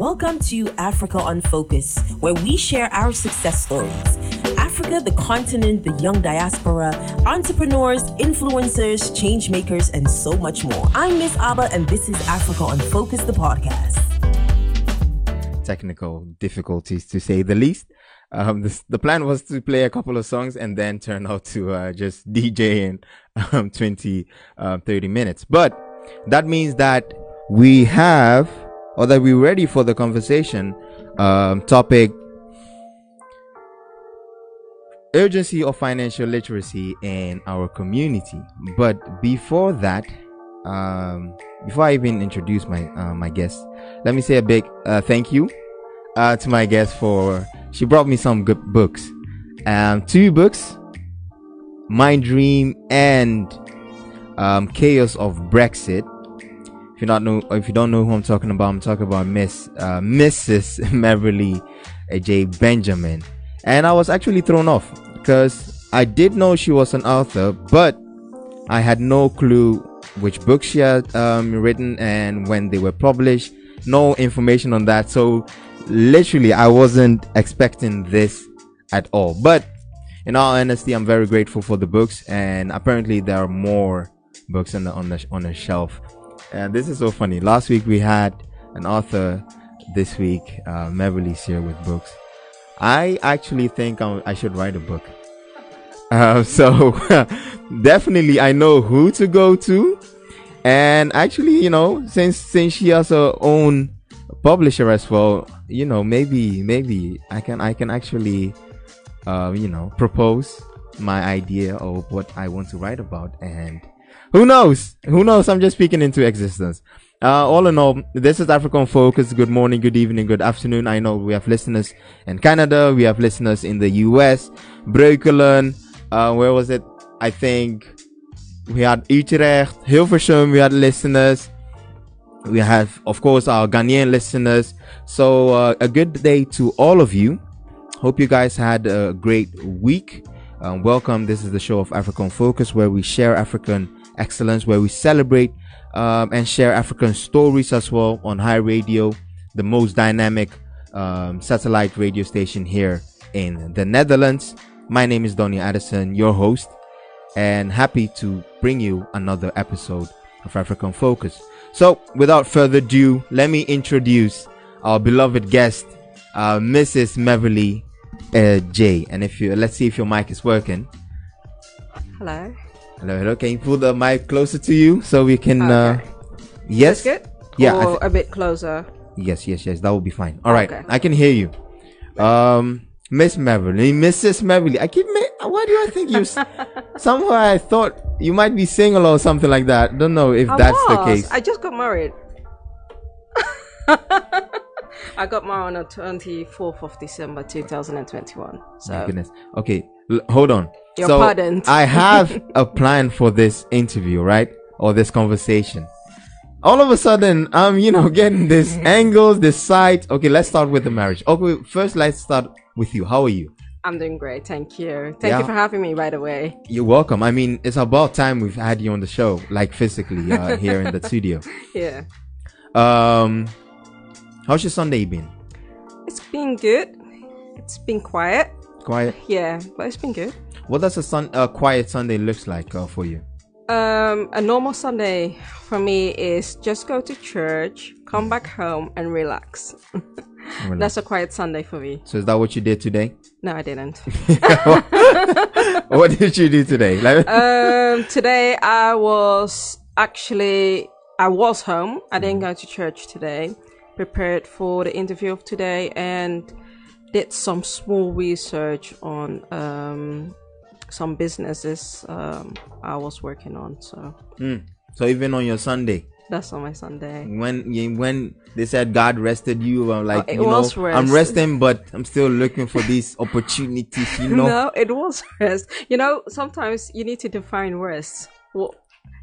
Welcome to Africa on Focus, where we share our success stories. Africa, the continent, the young diaspora, entrepreneurs, influencers, change makers, and so much more. I'm Miss Abba, and this is Africa on Focus, the podcast. Technical difficulties, to say the least. Um, the plan was to play a couple of songs and then turn out to uh, just DJ in um, 20, uh, 30 minutes. But that means that we have, or that we're ready for the conversation um, topic urgency of financial literacy in our community. But before that, um, before I even introduce my uh, my guest, let me say a big uh, thank you uh, to my guest for she brought me some good books, um, two books, My Dream and um, Chaos of Brexit. If you not know, if you don't know who I'm talking about, I'm talking about Miss uh, Mrs. Meverly J. Benjamin, and I was actually thrown off because I did know she was an author, but I had no clue which books she had um, written and when they were published. No information on that, so literally I wasn't expecting this at all. But in all honesty, I'm very grateful for the books, and apparently there are more books on the on the on the shelf. And this is so funny. Last week we had an author. This week, uh, Meverly's here with books. I actually think I'm, i should write a book. Uh, so definitely, I know who to go to, and actually, you know, since since she has her own publisher as well, you know, maybe maybe I can I can actually, uh, you know, propose my idea of what I want to write about, and who knows? Who knows? I'm just speaking into existence. Uh, all in all, this is African Focus. Good morning, good evening, good afternoon. I know we have listeners in Canada, we have listeners in the US, Breukelen, uh, where was it? I think we had Utrecht, Hilversum, we had listeners. We have, of course, our Ghanaian listeners. So, uh, a good day to all of you. Hope you guys had a great week. Um, welcome. This is the show of African Focus, where we share African excellence, where we celebrate um, and share African stories as well on High Radio, the most dynamic um, satellite radio station here in the Netherlands. My name is Donny Addison, your host, and happy to bring you another episode of African Focus. So, without further ado, let me introduce our beloved guest, uh, Mrs. Meverly uh, J. And if you let's see if your mic is working. Hello. Hello, hello. Can you pull the mic closer to you so we can? Okay. Uh, yes. Good. Yeah, Or thi- a bit closer. Yes, yes, yes. That will be fine. All right, Okay. I can hear you. Um, Miss Meverly, Mrs. Meverly. I keep. Ma- why do I think you? s- Somehow I thought you might be single or something like that. Don't know if I that's the case. I just got married. I got mine on the 24th of December 2021. My So, goodness. Okay, l- hold on. You're so pardoned. I have a plan for this interview, right? Or this conversation. All of a sudden, I'm, you know, getting this angles, this side. Okay, let's start with the marriage. Okay, first let's start with you. How are you? I'm doing great. Thank you. Thank Yeah. you for having me, by the way. You're welcome. I mean, it's about time we've had you on the show, like physically uh, here in the studio. Yeah. Um, how's your Sunday been? It's been good. It's been quiet. Quiet. Yeah, but it's been good. What does a sun, a quiet Sunday looks like uh, for you? Um, a normal Sunday for me is just go to church, come back home, and relax. That's a quiet Sunday for me. So is that what you did today? No, I didn't. what did you do today? Um, today I was actually I was home. I didn't go to church today. Prepared for the interview of today and did some small research on um, some businesses um, I was working on. So so even on your Sunday, that's on my Sunday. when you, when they said God rested you, I'm like, Oh, it you know, was I'm resting, but I'm still looking for these opportunities. You know, No, it was rest. You know, sometimes you need to define rest. Well,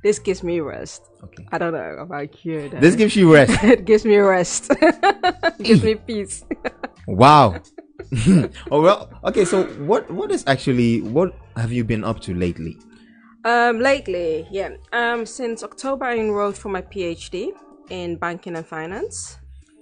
this gives me rest. Okay. I don't know about you. though. this gives you rest. it gives me rest. gives me peace. Wow. oh well. Okay. So what what is actually what have you been up to lately? Um, lately, yeah. Um, since October, I enrolled for my PhD in banking and finance.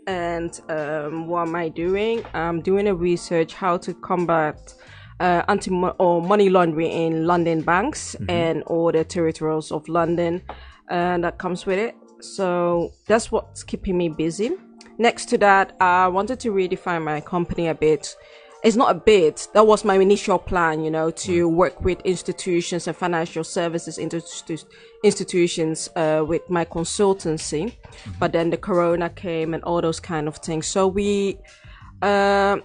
And um, what am I doing? I'm doing a research how to combat uh, anti or money laundering in London banks and all the territories of London, and that comes with it. So that's what's keeping me busy. Next to that, I wanted to redefine my company a bit. It's not a bit. That was my initial plan, you know, to work with institutions and financial services institu- institutions uh, with my consultancy. But then the corona came and all those kind of things. So we, uh,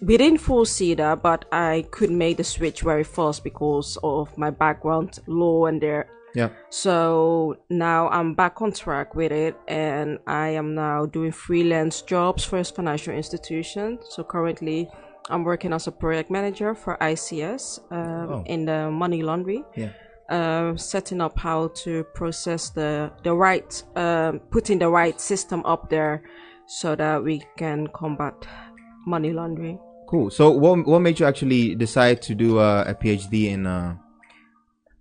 we didn't foresee that, but I could make the switch very fast because of my background, law, and there. Yeah. So now I'm back on track with it, and I am now doing freelance jobs for a financial institution. So currently, I'm working as a project manager for ICS um, Oh. in the money laundry Yeah. uh, setting up how to process the the right, um, putting the right system up there, so that we can combat money laundering. Cool. So, what what made you actually decide to do uh, a PhD in? Uh,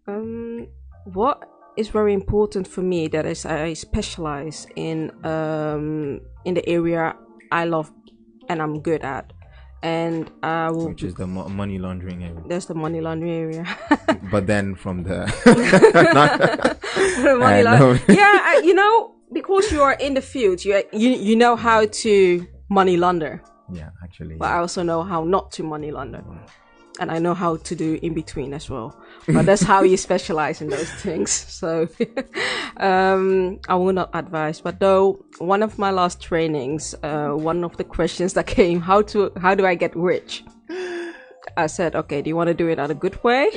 Um, what is very important for me that is I specialize in um, in the area I love and I'm good at, and I will. which is the mo- money laundering area. That's the money laundering area. But then from the The money I laun- know. yeah, I, you know, because you are in the field, you you you know how to money launder. Yeah, actually, but I also know how not to money launder. And I know how to do in between as well. But that's how you specialize in those things. So um, I will not advise. But though one of my last trainings, uh, one of the questions that came, how to how do I get rich? I said, okay, do you want to do it at a good way?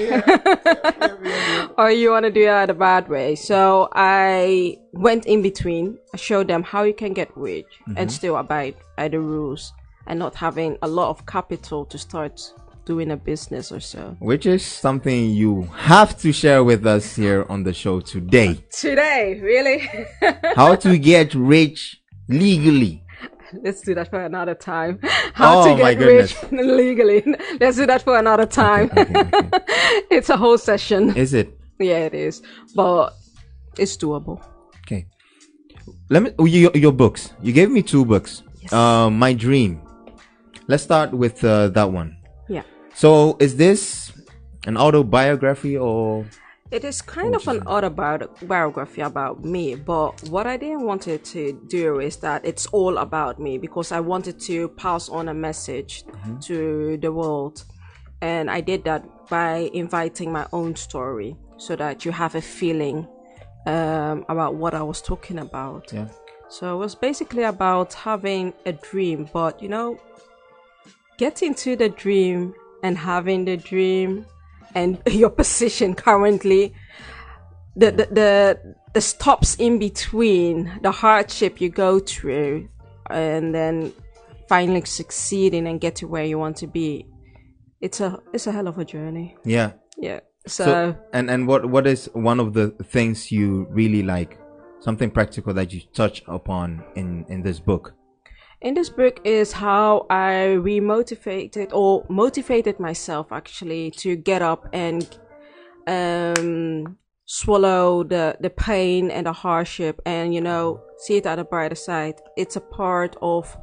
or you want to do it at a bad way? So I went in between. I showed them how you can get rich and still abide by the rules and not having a lot of capital to start doing a business or so. which is something you have to share with us here on the show today. Today, really? How to get rich legally. Let's do that for another time. How Oh, to get rich legally. Let's do that for another time. it's a whole session. Is it yeah, it is. But it's doable. okay? Let me. oh, Your, your books. You gave me two books. Uh, my dream. Let's start with uh, that one. Yeah. So, is this an autobiography or? It is kind of an autobiography about me, but what I didn't want it to do is that it's all about me because I wanted to pass on a message to the world. And I did that by inviting my own story so that you have a feeling um, about what I was talking about. Yeah. So it was basically about having a dream, but you know, getting to the dream and having the dream and your position currently, the, the, the, the stops in between, the hardship you go through, and then finally succeeding and get to where you want to be. It's a, it's a hell of a journey. Yeah. Yeah. So, So, and and what what is one of the things you really like? Something practical that you touch upon in in this book. In this book is how I remotivated or motivated myself actually to get up and um, swallow the, the pain and the hardship and, you know, see it at the brighter side. It's a part of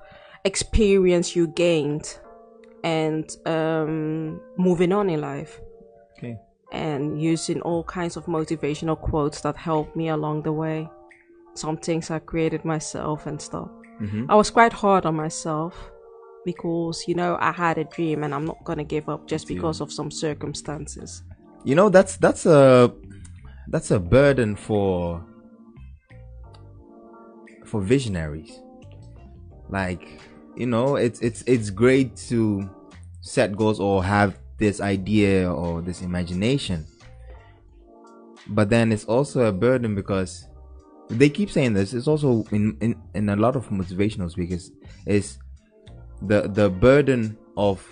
experience you gained and um, moving on in life Okay. and using all kinds of motivational quotes that helped me along the way. Some things I created myself and stuff. Mm-hmm. I was quite hard on myself because, you know, I had a dream and I'm not going to give up just because of some circumstances. You know that's that's a that's a burden for for visionaries. Like you know, it's it's it's great to set goals or have this idea or this imagination, but then it's also a burden because they keep saying this. It's also in in, in a lot of motivational speakers is the the burden of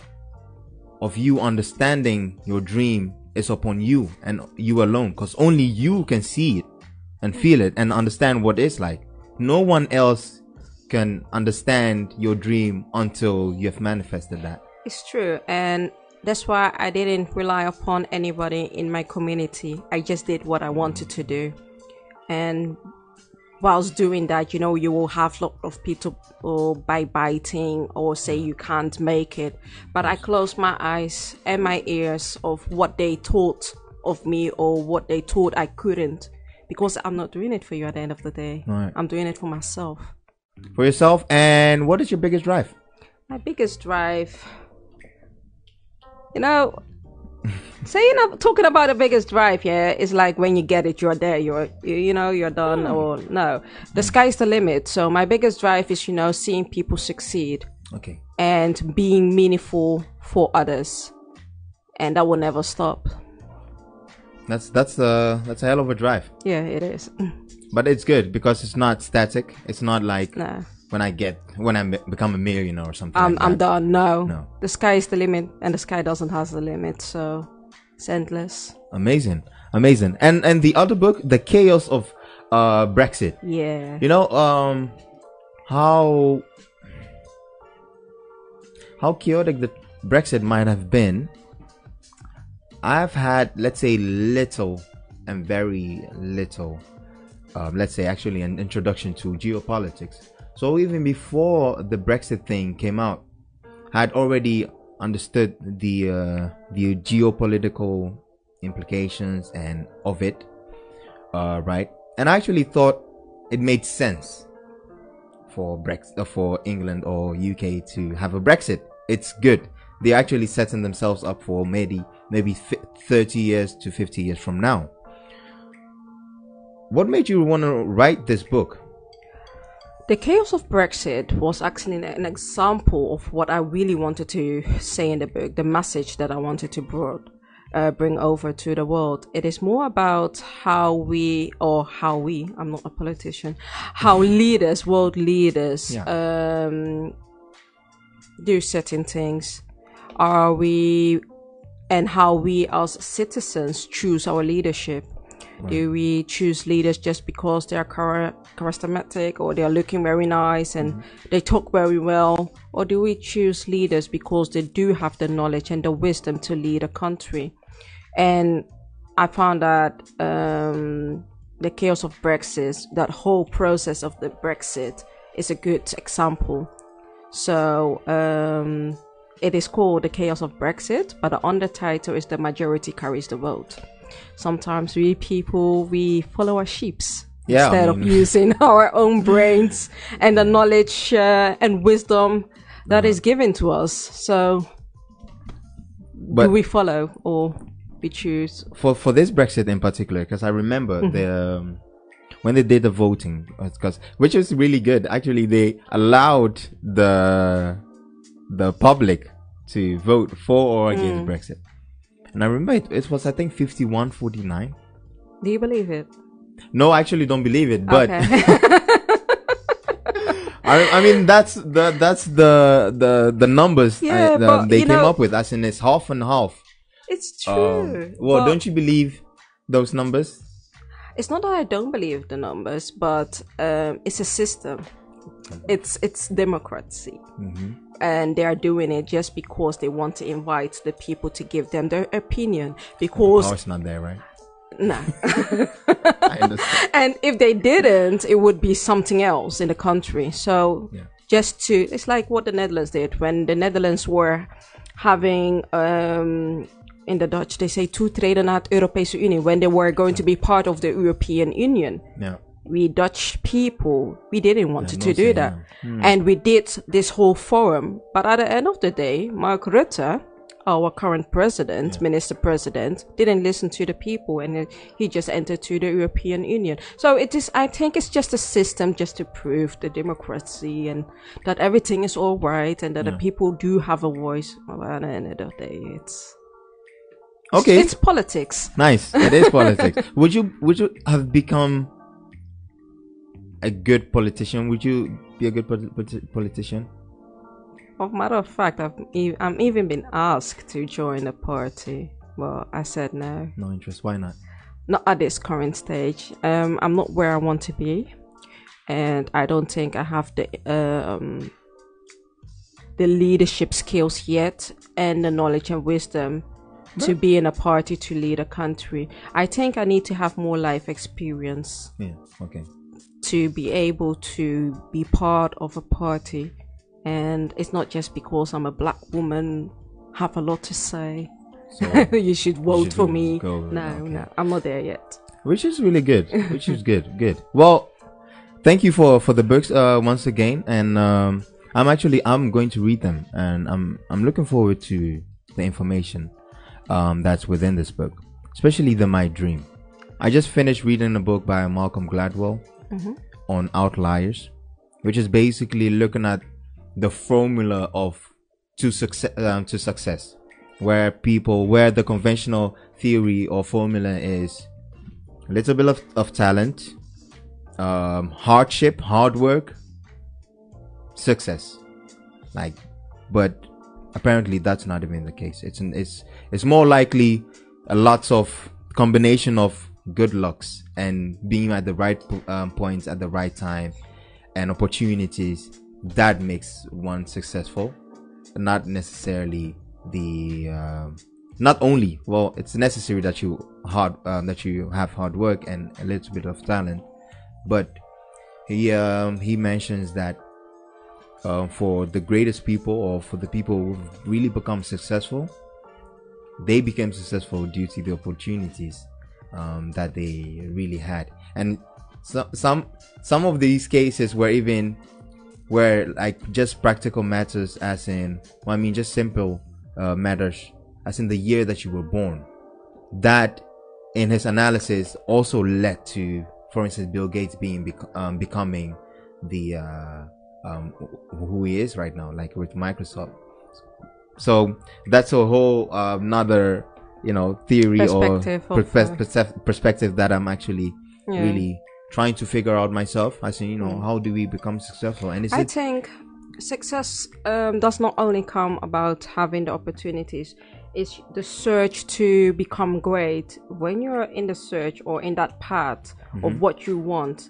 of you understanding your dream is upon you and you alone because only you can see it and feel it and understand what it's like no one else can understand your dream until you have manifested that It's true. And that's why I didn't rely upon anybody in my community. I just did what I wanted to do. And whilst doing that, you know, you will have a lot of people uh, or by biting or say you can't make it. But I close my eyes and my ears of what they thought of me or what they thought I couldn't because I'm not doing it for you at the end of the day. Right. I'm doing it for myself. For yourself, and what is your biggest drive? My biggest drive, you know, saying up talking about the biggest drive yeah is like when you get it you're there you're you, you know you're done or no. The sky's the limit. So my biggest drive is you know seeing people succeed Okay. and being meaningful for others. And that will never stop. That's that's uh that's a hell of a drive. yeah it is. But it's good because it's not static. It's not like nah when I get when I become a millionaire or something. i'm, like I'm done no. No. the sky is the limit and the sky doesn't have the limit so it's endless Amazing, amazing. And and the other book, the chaos of uh Brexit. yeah You know um how how chaotic the Brexit might have been. I've had let's say little and very little um, let's say actually an introduction to geopolitics. So even before the Brexit thing came out, I had already understood the uh, the geopolitical implications and of it, uh, right? And I actually thought it made sense for Brexit, uh, for England or UK to have a Brexit. It's good. They're actually setting themselves up for maybe maybe fi- 30 years to 50 years from now. What made you want to write this book? The chaos of Brexit was actually an example of what I really wanted to say in the book, the message that I wanted to broad, uh, bring over to the world. It is more about how we, or how we, I'm not a politician, how leaders, world leaders, Yeah. um, do certain things. Are we, and how we as citizens choose our leadership. Do we choose leaders just because they are charismatic or they are looking very nice and they talk very well? Or do we choose leaders because they do have the knowledge and the wisdom to lead a country? And I found that um, the chaos of Brexit, that whole process of the Brexit, is a good example. So um, it is called the chaos of Brexit, but the undertitle is the majority carries the vote. Sometimes we people we follow our sheeps Yeah, I instead mean- of using our own brains and the knowledge uh, and wisdom that is given to us. So But do we follow or we choose? for for this Brexit in particular, because I remember Mm-hmm. the um, when they did the voting, because which was really good. Actually, they allowed the the public to vote for or against Mm. Brexit, and I remember it, it was I think 51-49. Do you believe it? No, I actually don't believe it, but okay. I, I mean that's the that's the the the numbers I- the- but, they came know- up with. As in, it's half and half. it's Um, true. well, but- don't you believe those numbers? it's not that I don't believe the numbers, but um, it's a system. It's it's democracy, and they are doing it just because they want to invite the people to give them their opinion. Because it's not there, right? understand. and if they didn't, it would be something else in the country. So Yeah. just to it's like what the Netherlands did when the Netherlands were having um in the Dutch they say toetreden naar het Europese Unie when they were going to be part of the European Union. Yeah. We Dutch people, we didn't want Yeah, to do that. yeah. Hmm. And we did this whole forum. But at the end of the day, Mark Rutte, our current president, minister president, didn't listen to the people and he- just entered to the European Union. So it is, I think it's just a system just to prove the democracy and that everything is all right and that the people do have a voice. But at the end of the day, it's, Okay. it's politics. Nice. It is politics. would you would you have become a good politician? Would you be a good politi- politi- politician? Of matter of fact, I've e- I'm even been asked to join the party, but I said no, No interest. Why not? not at this current stage. Um, I'm not where I want to be, and I don't think I have the um the leadership skills yet and the knowledge and wisdom to be in a party to lead a country. I think I need to have more life experience Yeah. Okay. To be able to be part of a party. And it's not just because I'm a black woman, have a lot to say. So, you should vote should for me. no, okay. no, I'm not there yet. which is really good. Which is good. Good. Well, thank you for for the books uh, once again, and um, I'm actually I'm going to read them, and I'm I'm looking forward to the information um, that's within this book, especially the My Dream. I just finished reading a book by Malcolm Gladwell on outliers, which is basically looking at the formula of to success um, to success, where people where the conventional theory or formula is a little bit of, of talent, um, hardship, hard work, success. Like, but apparently that's not even the case. It's an, it's it's more likely a lots of combination of good lucks and being at the right um, points at the right time and opportunities that makes one successful, not necessarily the um, not only well it's necessary that you hard um, that you have hard work and a little bit of talent but he um, he mentions that um, for the greatest people or for the people who've really become successful they became successful due to the opportunities um, that they really had. And so, some some of these cases were even where like just practical matters as in well, i mean just simple uh, matters as in the year that you were born. That in his analysis also led to for instance bill gates being bec- um, becoming the uh, um, who he is right now like with microsoft. So that's a whole uh, another you know theory Perspective or uh, perspective that i'm actually Yeah. really trying to figure out myself I say, you know how do we become successful and is I it think success um, does not only come about having the opportunities. It's the search to become great. When you're in the search or in that path Mm-hmm. of what you want,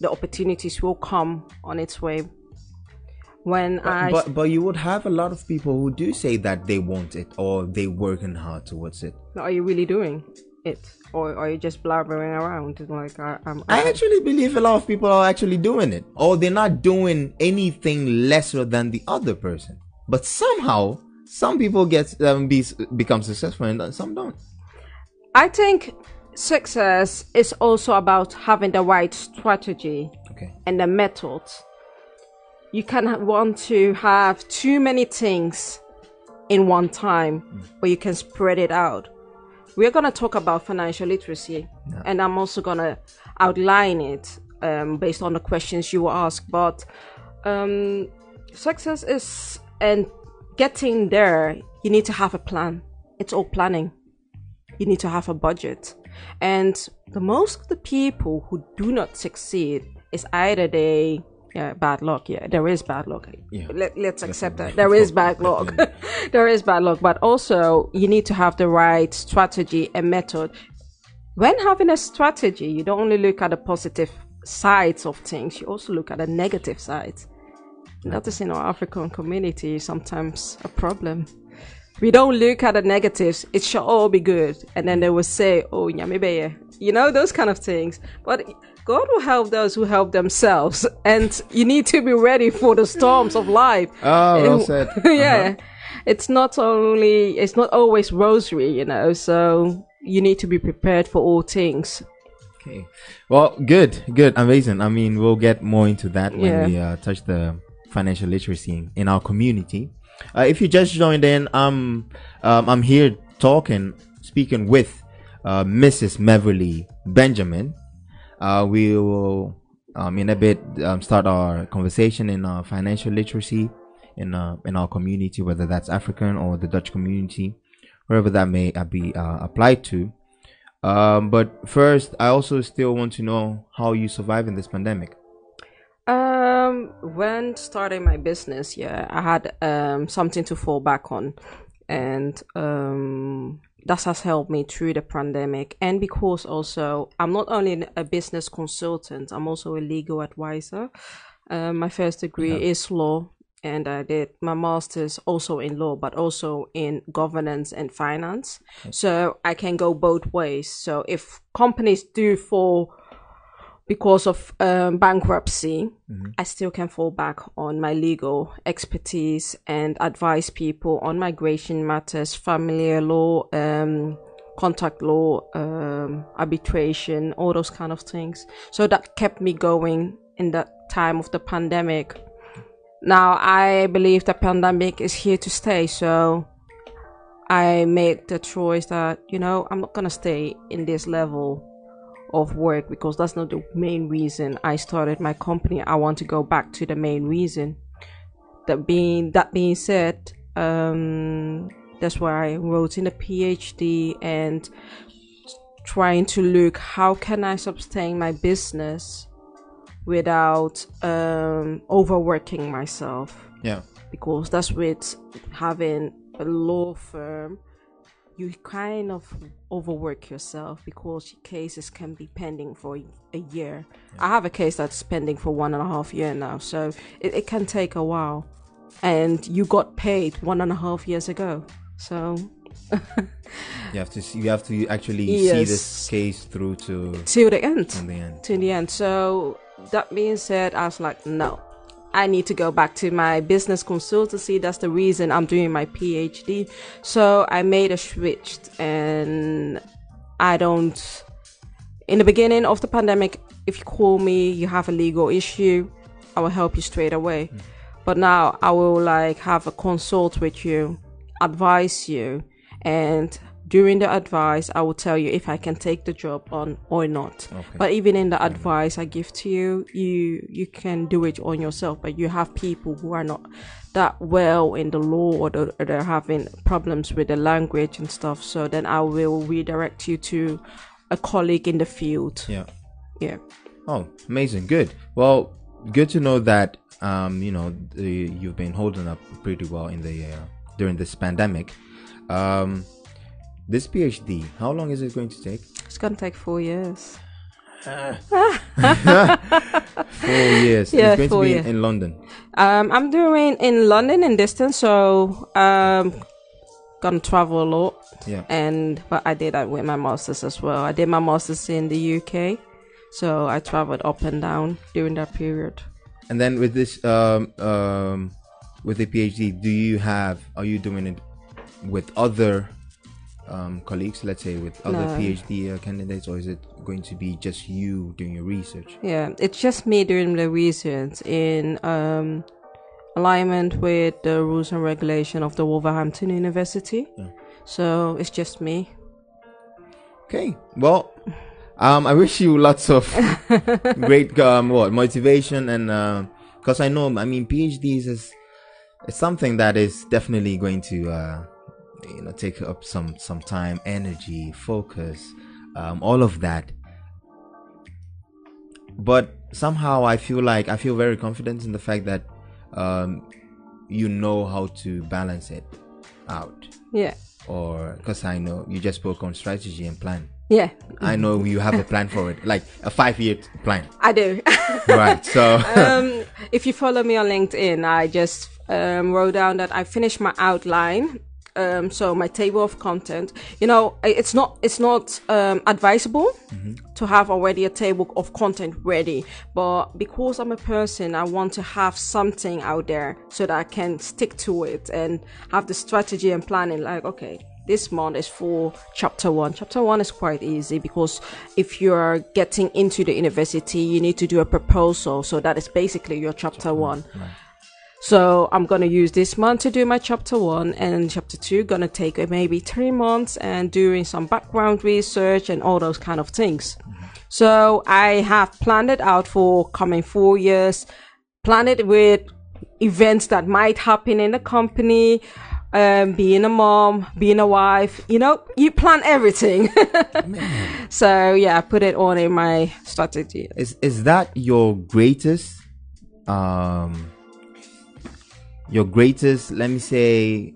the opportunities will come on its way. When I but but you would have a lot of people who do say that they want it or they working hard towards it. are you really doing it, or are you just blabbering around? Like I, I'm, I actually believe a lot of people are actually doing it, or they're not doing anything lesser than the other person. But somehow, some people get um, be, become successful and some don't. I think success is also about having the right strategy Okay. and the methods. You can want to have too many things in one time, or you can spread it out. We're going to talk about financial literacy, and I'm also going to outline it um, based on the questions you will ask. But um, success is, and getting there, you need to have a plan. It's all planning you need to have a budget. And the most of the people who do not succeed is either they yeah, bad luck. Yeah, there is bad luck. Yeah. Let, let's accept that. There is bad luck. there is bad luck. But also, you need to have the right strategy and method. When having a strategy, you don't only look at the positive sides of things, you also look at the negative sides. That is in our African community sometimes a problem we don't look at the negatives. It should all be good. And then they will say, oh, nyamibeye. You know, those kind of things. But God will help those who help themselves. And you need to be ready for the storms of life. Oh, well said. yeah. It's not only, it's not always rosary, you know, so you need to be prepared for all things. Okay. Well, good, good, amazing. I mean, we'll get more into that when Yeah. we uh, touch the financial literacy in, our community. Uh, if you just joined in, um, um, I'm here talking, speaking with uh, Mrs. Meverly Benjamin. Uh, we will, um, in a bit, um, start our conversation in uh, financial literacy in uh, in our community, whether that's African or the Dutch community, wherever that may uh, be uh, applied to. Um, but first, I also still want to know how you survive in this pandemic. Um, when starting my business, yeah, I had um something to fall back on, and um that has helped me through the pandemic. And because also I'm not only a business consultant, I'm also a legal advisor. Um, my first degree is law, and I did my master's also in law, but also in governance and finance. So I can go both ways. So if companies do fall because of um, bankruptcy, I still can fall back on my legal expertise and advise people on migration matters, family law, um, contract law, um, arbitration, all those kind of things. So that kept me going in that time of the pandemic. Now I believe the pandemic is here to stay, so I made the choice that you know I'm not gonna stay in this level of work because that's not the main reason I started my company. I want to go back to the main reason. That being that being said, um, that's why I wrote in a PhD and trying to look how can I sustain my business without um, overworking myself Yeah. because that's with having a law firm you kind of overwork yourself because cases can be pending for a year. I have a case that's pending for one and a half year now so it, it can take a while. And you got paid one and a half years ago so. You have to see, you have to actually see this case through to till the end. In the end. to the end. So that being said, I was like, no, I need to go back to my business consultancy. That's the reason I'm doing my PhD. So I made a switch and I don't, in the beginning of the pandemic, if you call me, you have a legal issue, I will help you straight away. Mm. But now I will like have a consult with you, advise you, and during the advice, I will tell you if I can take the job on or not. Okay. But even in the advice I give to you, you you can do it on yourself. But you have people who are not that well in the law or, the, or they're having problems with the language and stuff. So then I will redirect you to a colleague in the field. Yeah. Yeah. Oh, amazing. Good. Well, good to know that um, you know the, you've been holding up pretty well in the uh, during this pandemic. Um, this PhD, how long is it going to take? It's gonna take four years. Four years. Yeah, it's going to four be years. in London. Um, I'm doing in London in distance, so um, gonna travel a lot. Yeah. And but I did that with my masters as well. I did my masters in the UK, so I traveled up and down during that period. And then with this, um, um, with the PhD, do you have? Are you doing it with other um, colleagues? Let's say with other No. PhD uh, candidates, or is it going to be just you doing your research? Yeah, it's just me doing the research in um, alignment with the rules and regulation of the Wolverhampton University. Yeah. So it's just me. Okay. Well, um, I wish you lots of great um, what motivation and because I know I mean PhDs is it's something that is definitely going to uh, you know take up some some time, energy, focus, um, all of that. But somehow I feel like I feel very confident in the fact that um, you know how to balance it out, Yeah, or because I know you just spoke on strategy and plan. yeah, I know you have a plan for it, like a five year plan. I do. Right. So, um, if you follow me on LinkedIn, I just um, wrote down that I finished my outline. Um, so my table of content. You know, it's not it's not um, advisable to have already a table of content ready, but because I'm a person, I want to have something out there so that I can stick to it and have the strategy and planning. Like, okay, this month is for chapter one. Chapter one is quite easy because if you're getting into the university, you need to do a proposal. So that is basically your chapter one. So I'm gonna use this month to do my chapter one, and chapter two gonna take uh, maybe three months and doing some background research and all those kind of things. So I have planned it out for coming four years, planned it with events that might happen in the company, um, being a mom, being a wife, you know, you plan everything. so yeah, I put it on in my strategy. is is that your greatest, um, your greatest? Let me say,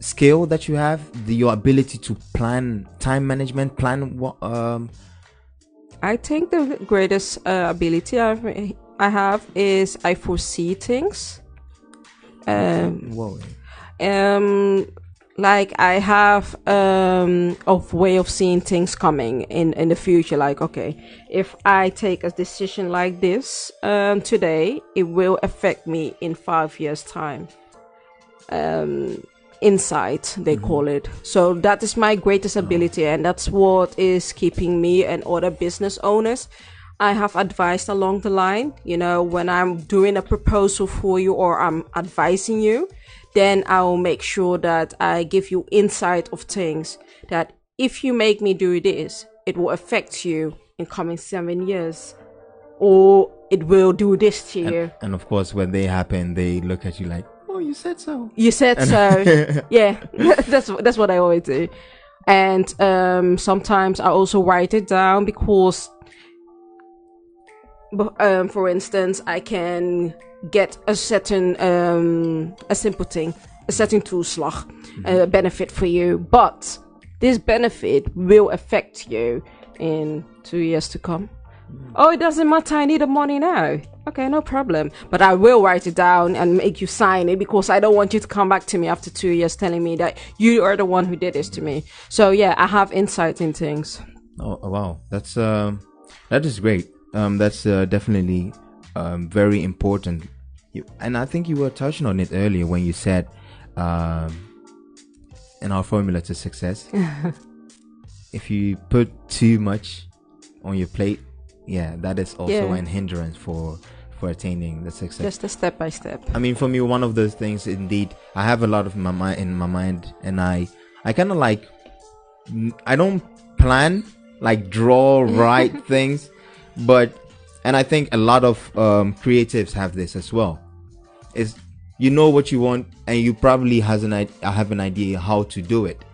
skill that you have, the, your ability to plan time management, plan what, um, I think the greatest uh, ability I've, I have is I foresee things. Um, whoa, um, like I have um of way of seeing things coming in in the future. Like okay, if I take a decision like this um today, it will affect me in five years time. Um, insight they call it. So that is my greatest ability, and that's what is keeping me and other business owners. I have advised along the line, you know, when I'm doing a proposal for you or I'm advising you, then I will make sure that I give you insight of things that if you make me do this, it will affect you in coming seven years, or it will do this to you. And of course, when they happen, they look at you like, "Oh, you said so." You said so. yeah, that's that's what I always do. And um, sometimes I also write it down because, um, for instance, I can get a certain um, a simple thing, a certain toeslag, a benefit for you, but this benefit will affect you in two years to come. Oh, it doesn't matter. I need the money now. Okay, no problem. But I will write it down and make you sign it because I don't want you to come back to me after two years telling me that you are the one who did this to me. So yeah, I have insight in things. Oh oh, wow, that's um, that is great. Um, that's uh, definitely um, very important. You, and I think you were touching on it earlier when you said, um, in our formula to success, if you put too much on your plate, yeah, that is also Yeah. an hindrance for for attaining the success. Just a step by step. I mean, for me, one of those things, indeed, I have a lot of my mind in my mind, and I, I kind of like, I don't plan, like draw, write things, but, and I think a lot of um, creatives have this as well. Is you know what you want, and you probably has an I have an idea how to do it,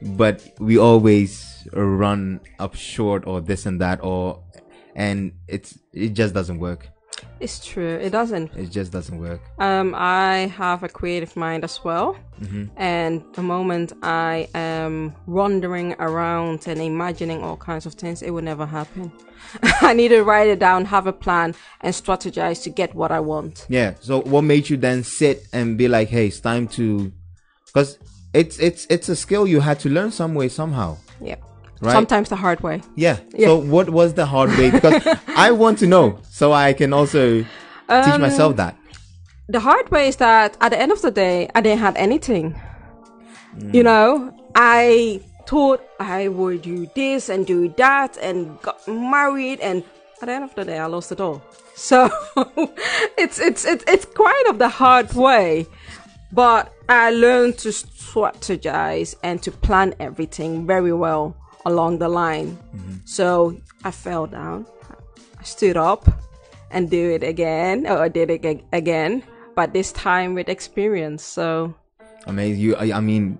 but we always run up short or this and that or, and it's it just doesn't work. It's true. It doesn't. It just doesn't work. Um, I have a creative mind as well, and the moment I am wandering around and imagining all kinds of things, it will never happen. I need to write it down, have a plan, and strategize to get what I want. Yeah. So what made you then sit and be like, "Hey, it's time to," because it's it's it's a skill you had to learn some way somehow. Yeah. Right. Sometimes the hard way. Yeah. Yeah. So what was the hard way? Because I want to know, so I can also teach Um, myself that. the hard way is that at the end of the day, I didn't have anything. You know, I thought I would do this and do that and got married, and at the end of the day, I lost it all. So it's it's it's it's quite of the hard way, but I learned to strategize and to plan everything very well along the line. So I fell down, I stood up, and do it again, or I did it ag- again, but this time with experience. So I mean, you. I, I mean,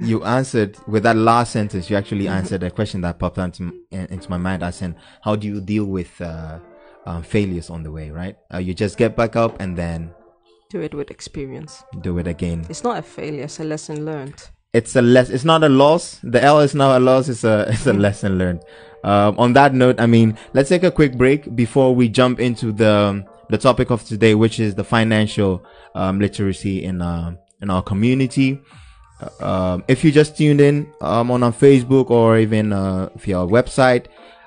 you answered with that last sentence. You actually answered a question that popped into into my mind. I said, how do you deal with uh, um, failures on the way? Right? Uh, you just get back up and then do it with experience. do it again. It's not a failure; it's a lesson learned. It's a less it's not a loss. The l is not a loss it's a it's a lesson learned. Um, on that note i mean let's take a quick break before we jump into the the topic of today which is the financial um, literacy in um in our community. Uh, um, if you just tuned in um, on our facebook or even uh, via our website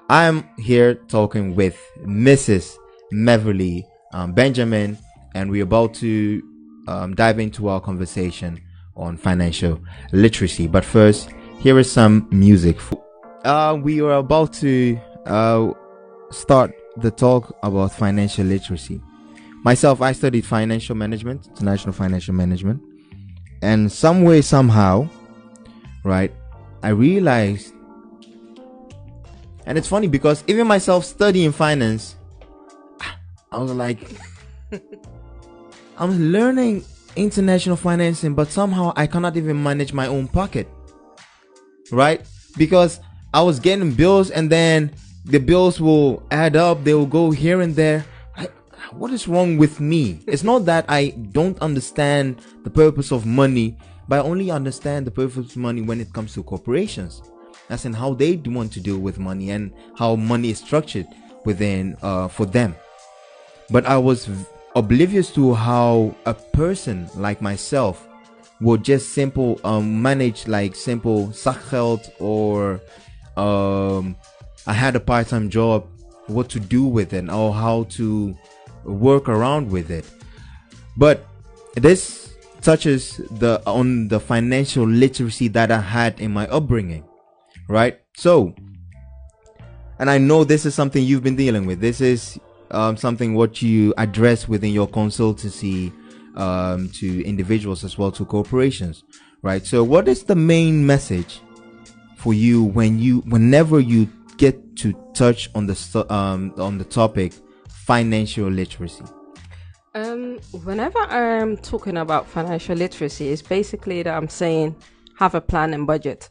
i'm here talking with mrs meverly um, benjamin and we're about to um, dive into our conversation on financial literacy. But first, here is some music. Uh, we are about to uh, start the talk about financial literacy. Myself, I studied financial management, international financial management, and some way, somehow, right, I realized, and it's funny because even myself studying finance, I was like, I'm learning international financing, but somehow I cannot even manage my own pocket. Right? Because I was getting bills and then the bills will add up, they will go here and there. I, what is wrong with me? It's not that I don't understand the purpose of money, but I only understand the purpose of money when it comes to corporations. That's in how they want to deal with money and how money is structured within uh, for them but I was oblivious to how a person like myself would just simple um manage like simple zakgeld or um I had a part-time job, what to do with it or how to work around with it. But this touches the on the financial literacy that I had in my upbringing, right? So, and I know this is something you've been dealing with. This is um, something what you address within your consultancy um, to individuals as well to corporations, right? So, what is the main message for you when you, whenever you get to touch on the um, on the topic financial literacy? Um, whenever I'm talking about financial literacy, it's basically that I'm saying have a plan and budget.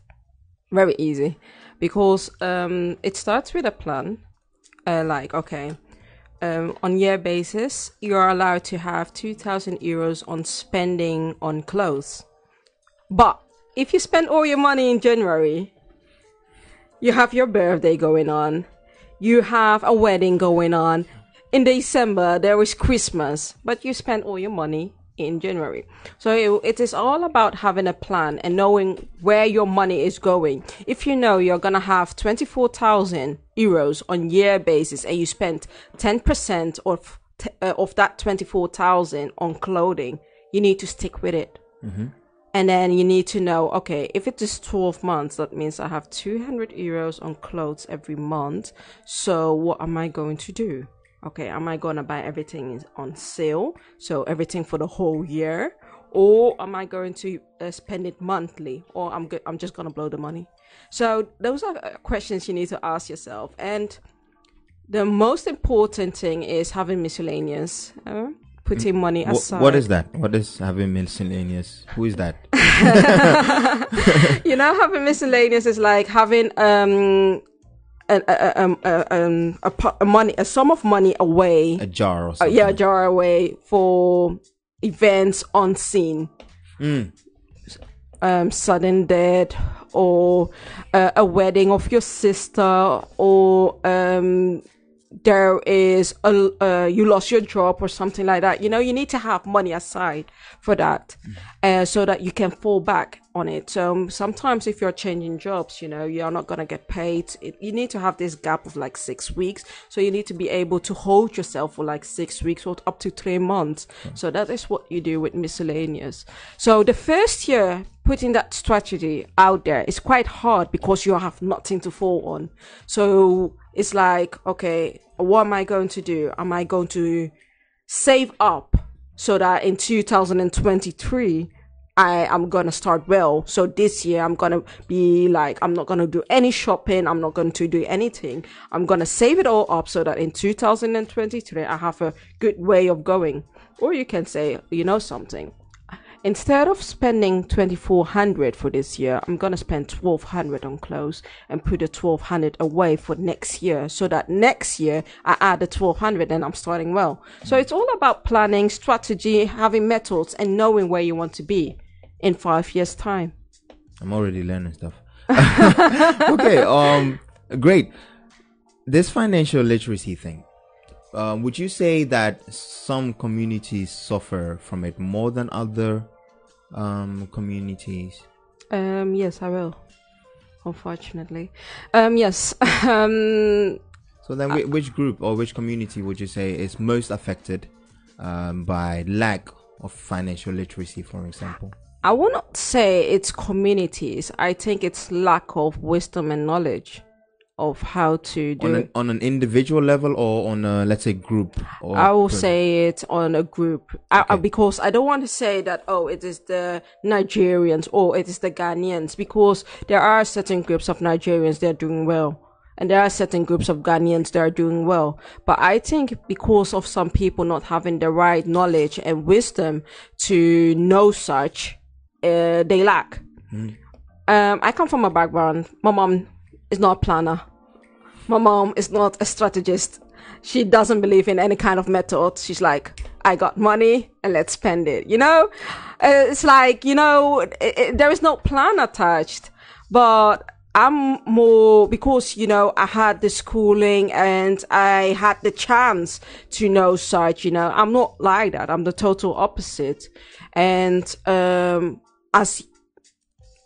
Very easy, because um, it starts with a plan. Uh, like okay, um, on year basis, you are allowed to have 2,000 euros on spending on clothes. But if you spend all your money in January, you have your birthday going on, you have a wedding going on. In December, there is Christmas, but you spend all your money in January. So it, it is all about having a plan and knowing where your money is going. If you know you're going to have 24,000 euros on year basis and you spent 10% of, uh, of that 24,000 on clothing, you need to stick with it. Mm-hmm. And then you need to know, okay, if it is 12 months, that means I have 200 euros on clothes every month. So what am I going to do? Okay, am I gonna buy everything on sale? So everything for the whole year, or am I going to uh, spend it monthly, or I'm go- I'm just gonna blow the money? So those are uh, questions you need to ask yourself. And the most important thing is having miscellaneous. Uh, putting mm, money aside. What is that? What is having miscellaneous? Who is that? you know, having miscellaneous is like having um a, a, um, a, um, a, a, money, a sum of money away. A jar or something. Uh, yeah, a jar away for events unseen. Mm. Um, sudden death or uh, a wedding of your sister or um, there is a uh, you lost your job or something like that. You know you need to have money aside for that mm. uh, so that you can fall back on it. So um, sometimes if you're changing jobs you know you're not going to get paid. It, you need to have this gap of like six weeks. So you need to be able to hold yourself for like six weeks or up to three months. Mm. so that is what you do with miscellaneous. So the first year putting that strategy out there is quite hard because you have nothing to fall on. So it's like, okay, what am I going to do? Am I going to save up so that in 2023 I am gonna start well. So this year I'm gonna be like, I'm not gonna do any shopping. I'm not going to do anything. I'm gonna save it all up so that in 2023 I have a good way of going. Or you can say, you know something, Instead of spending 2400 for this year, I'm going to spend 1200 on clothes and put the 1200 away for next year so that next year I add the 1200 and I'm starting well. So it's all about planning, strategy, having methods and knowing where you want to be in 5 years time. I'm already learning stuff. okay, um great. This financial literacy thing. Um, would you say that some communities suffer from it more than other um, communities? Um, yes, I will. Unfortunately, um, yes. um, so then, which group or which community would you say is most affected um, by lack of financial literacy, for example? I will not say it's communities. I think it's lack of wisdom and knowledge of how to do on an, on an individual level or on a let's say group i will say it on a group okay. I, because i don't want to say that oh it is the nigerians or it is the ghanaians because there are certain groups of nigerians that are doing well and there are certain groups of Ghanaians that are doing well. But I think because of some people not having the right knowledge and wisdom to know such, uh, they lack. Mm. Um, I come from a background. My mom is not a planner. My mom is not a strategist. She doesn't believe in any kind of method. She's like, I got money and let's spend it. You know, uh, it's like, you know, it, it, there is no plan attached, but I'm more because, you know, I had the schooling and I had the chance to know such, you know, I'm not like that. I'm the total opposite. And, um, as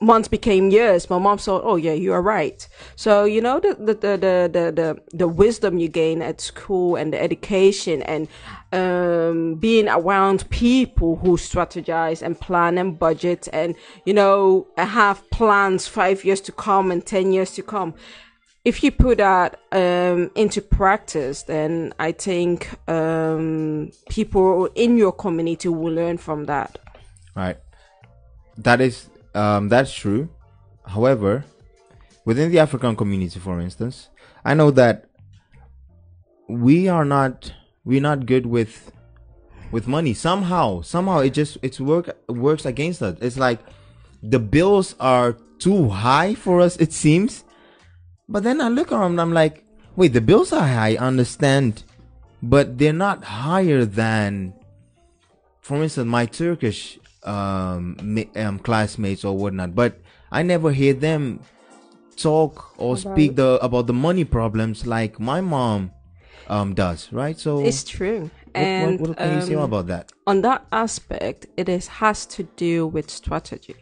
months became years, my mom thought, "Oh yeah, you are right." So you know the the the the the, the, the wisdom you gain at school and the education and um, being around people who strategize and plan and budget and you know have plans five years to come and ten years to come. If you put that um, into practice, then I think um, people in your community will learn from that. Right. That is um, that's true. However, within the African community, for instance, I know that we are not we're not good with with money. Somehow, somehow it just it's work works against us. It's like the bills are too high for us. It seems, but then I look around and I'm like, wait, the bills are high. I understand, but they're not higher than, for instance, my Turkish um, um, classmates or whatnot, but I never hear them talk or about speak the about the money problems like my mom um, does. Right? So it's true. What, and what, what can um, you say um, about that? On that aspect, it is has to do with strategy.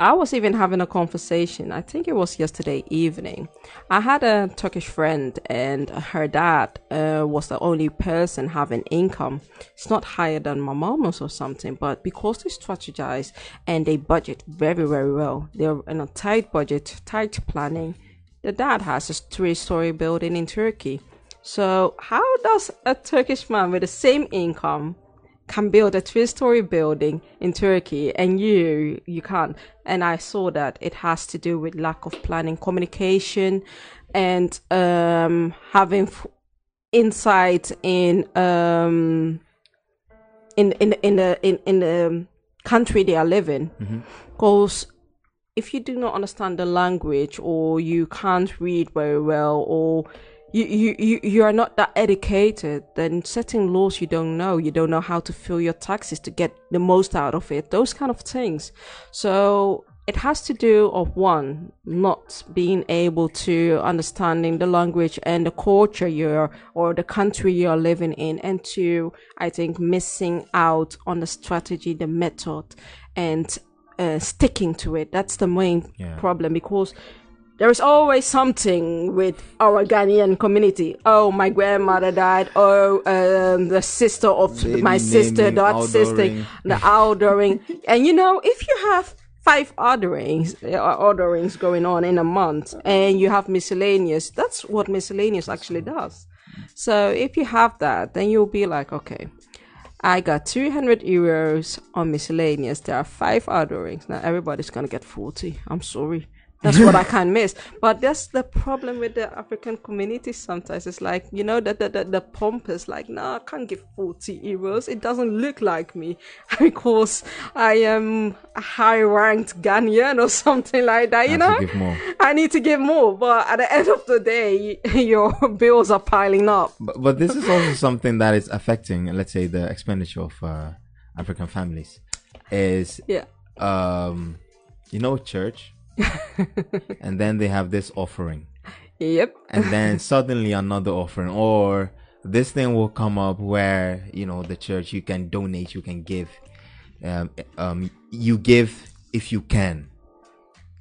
I was even having a conversation, I think it was yesterday evening. I had a Turkish friend, and her dad uh, was the only person having income. It's not higher than my mom's or something, but because they strategize and they budget very, very well, they're in a tight budget, tight planning. The dad has a three story building in Turkey. So, how does a Turkish man with the same income can build a three-story building in Turkey and you you can't and I saw that it has to do with lack of planning communication and um, having f- insight in um, in in in the in, in the country they are living because mm-hmm. if you do not understand the language or you can't read very well or you, you, you, you are not that educated, then setting laws you don't know, you don't know how to fill your taxes to get the most out of it, those kind of things. So it has to do of one, not being able to understanding the language and the culture you're, or the country you're living in. And two, I think missing out on the strategy, the method and uh, sticking to it. That's the main yeah. problem because there is always something with our Ghanaian community. Oh, my grandmother died. Oh, um, the sister of my sister, that sister, the outdooring. and you know, if you have five orderings, uh, orderings going on in a month, and you have miscellaneous, that's what miscellaneous actually does. So if you have that, then you'll be like, okay, I got 200 euros on miscellaneous. There are five orderings. Now everybody's gonna get 40. I'm sorry. That's what I can't miss. But that's the problem with the African community sometimes. It's like, you know, that the, the, the is like, no, I can't give 40 euros. It doesn't look like me because I am a high ranked Ghanaian or something like that, you know? I need to give more. But at the end of the day, your bills are piling up. But, but this is also something that is affecting, let's say, the expenditure of uh, African families. Is, yeah. um, you know, church and then they have this offering. Yep. and then suddenly another offering, or this thing will come up where you know the church you can donate, you can give, um, um, you give if you can.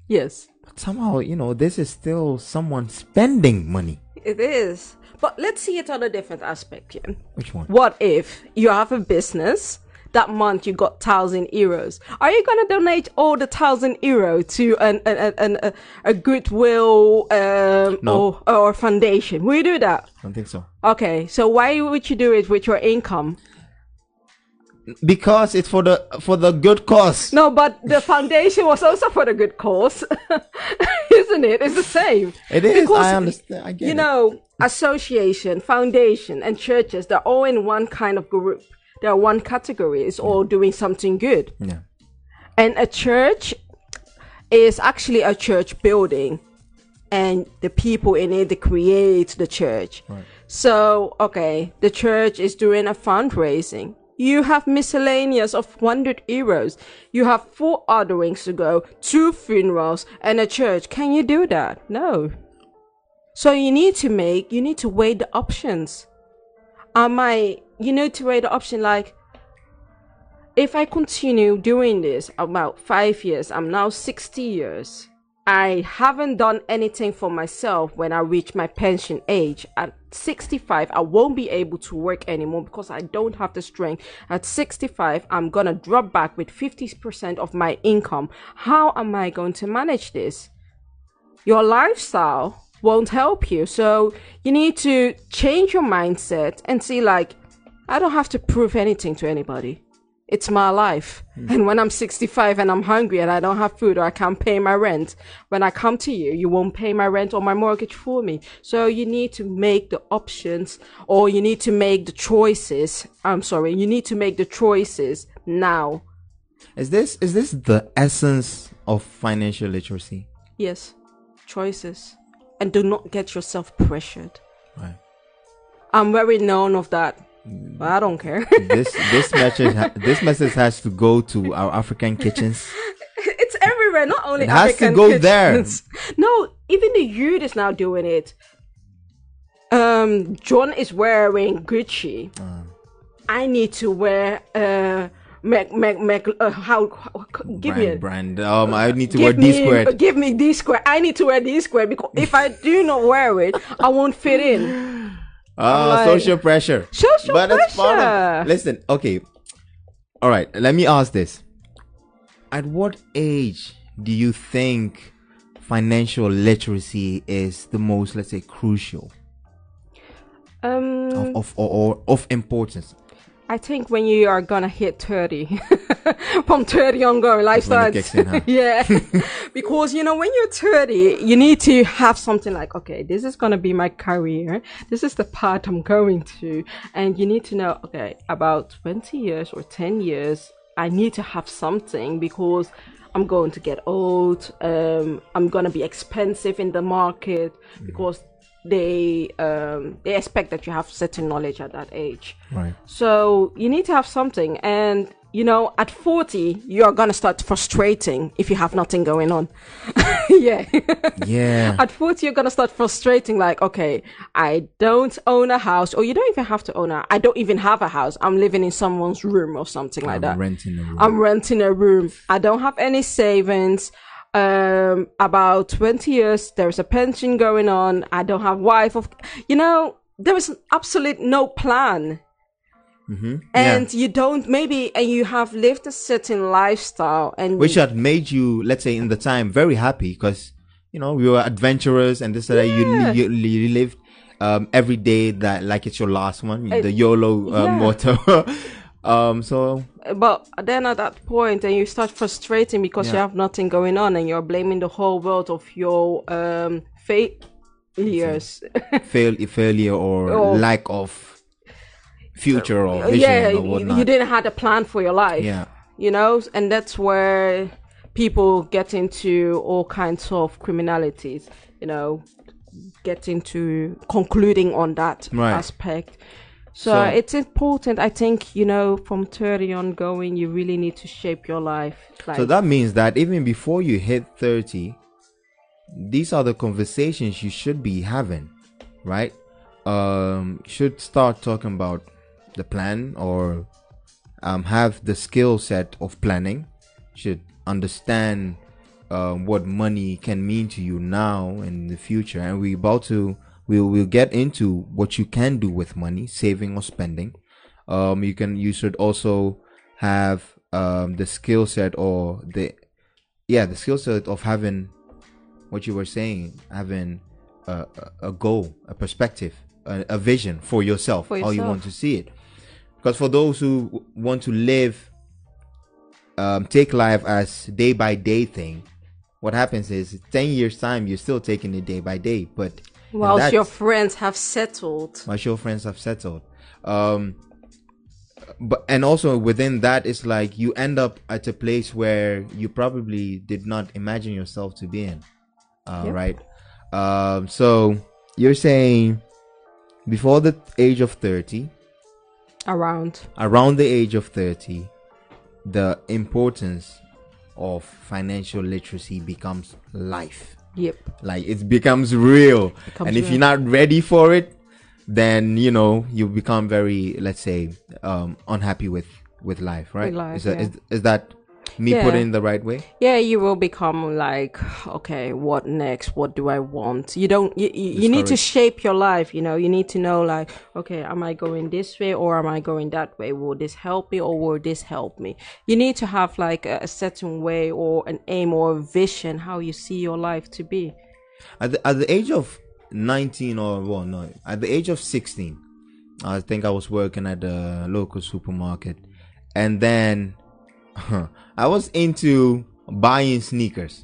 Yes. But somehow, you know, this is still someone spending money. It is. But let's see it on a different aspect here. Which one? What if you have a business that month you got thousand euros. Are you gonna donate all the thousand euro to an, an, an, an a, goodwill um, no. or or foundation? Will you do that? I don't think so. Okay, so why would you do it with your income? Because it's for the for the good cause. No, but the foundation was also for the good cause, isn't it? It's the same. It is. Because, I understand. I get you it. know, association, foundation, and churches. They're all in one kind of group they're one category. It's all doing something good. Yeah. And a church is actually a church building and the people in it create the church. Right. So, okay, the church is doing a fundraising. You have miscellaneous of 100 euros. You have four orderings to go, two funerals, and a church. Can you do that? No. So you need to make, you need to weigh the options. I you know to rate the option like if I continue doing this about five years, I'm now 60 years. I haven't done anything for myself when I reach my pension age. At 65, I won't be able to work anymore because I don't have the strength. At 65, I'm gonna drop back with 50% of my income. How am I going to manage this? Your lifestyle won't help you. So you need to change your mindset and see like, I don't have to prove anything to anybody it's my life. Mm. And when I'm 65 and I'm hungry and I don't have food or I can't pay my rent, when I come to you, you won't pay my rent or my mortgage for me. So you need to make the options or you need to make the choices. I'm sorry, you need to make the choices now. Is this is this the essence of financial literacy? Yes. Choices. And do not get yourself pressured. Right. I'm very known of that well, I don't care. this this message ha- this message has to go to our African kitchens. It's everywhere, not only it has African to go kitchens. there. No, even the youth is now doing it. Um, John is wearing Gucci. Uh. I need to wear uh Mac Mac Mac. Uh, how, how give brand, me a brand. Um, I need to wear D squared. Give me D square. I need to wear D square because if I do not wear it, I won't fit in. Ah, like, social pressure. Social but pressure. It's part of, listen, okay. All right, let me ask this. At what age do you think financial literacy is the most, let's say, crucial? Um, of, of or, or of importance. I think when you are gonna hit 30, from 30 ongoing, life starts. In, huh? yeah. because, you know, when you're 30, you need to have something like, okay, this is gonna be my career. This is the path I'm going to. And you need to know, okay, about 20 years or 10 years, I need to have something because I'm going to get old. Um, I'm gonna be expensive in the market mm. They um, they expect that you have certain knowledge at that age. Right. So you need to have something, and you know, at 40, you're gonna start frustrating if you have nothing going on. yeah. Yeah. at 40, you're gonna start frustrating, like, okay, I don't own a house, or you don't even have to own a. I don't even have a house. I'm living in someone's room or something like I'm that. Renting a room. I'm renting a room. I don't have any savings um, about 20 years, there's a pension going on. I don't have wife of, you know, there is absolute no plan. Mm-hmm. And yeah. you don't maybe, and you have lived a certain lifestyle, and which had made you, let's say, in the time, very happy because you know you were adventurous and this and that. You, you, you lived um, every day that like it's your last one, the YOLO uh, yeah. motto. Um, so, but then at that point, and you start frustrating because yeah. you have nothing going on, and you're blaming the whole world of your um failures, fail failure or, or lack of future or vision yeah, or you didn't have a plan for your life. Yeah, you know, and that's where people get into all kinds of criminalities. You know, get into concluding on that right. aspect so, so, it's important, I think, you know, from 30 on going, you really need to shape your life. Like, so that means that even before you hit 30, these are the conversations you should be having, right? Um, should start talking about the plan or um, have the skill set of planning, should understand um, what money can mean to you now and in the future. And we're about to we'll we'll get into what you can do with money, saving or spending. Um, you can you should also have um the skill set or the yeah the skill set of having what you were saying, having a, a, goal, a perspective, a, a vision for yourself, for yourself, how you want to see it. Because for those who want to live, um, take life as day by day thing, what happens is 10 years time you're still taking it day by day but Whilst your friends have settled. Whilst your friends have settled. Um, but and also within that, it's like you end up at a place where you probably did not imagine yourself to be in. Uh, yep. Right. Um, so you're saying before the age of 30 around around the age of 30 the importance of financial literacy becomes life Yep. Like it becomes real. Becomes and if real. you're not ready for it, then you know you become very, let's say, um, unhappy with with life, right? With life, is, that, yeah. is, is that me Yeah. putting it in the right way? yeah you will become like okay what next? What do i want? You don't you, you, you need to shape your life you know? You need to know like okay am i going this way or am i going that way? Will this help me or will this help me? You need to have like a, a certain way or an aim or a vision how you see your life to be. At the, at the age of 19 or well, no, at the age of 16, I think I was working at the local supermarket, and then I was into buying sneakers.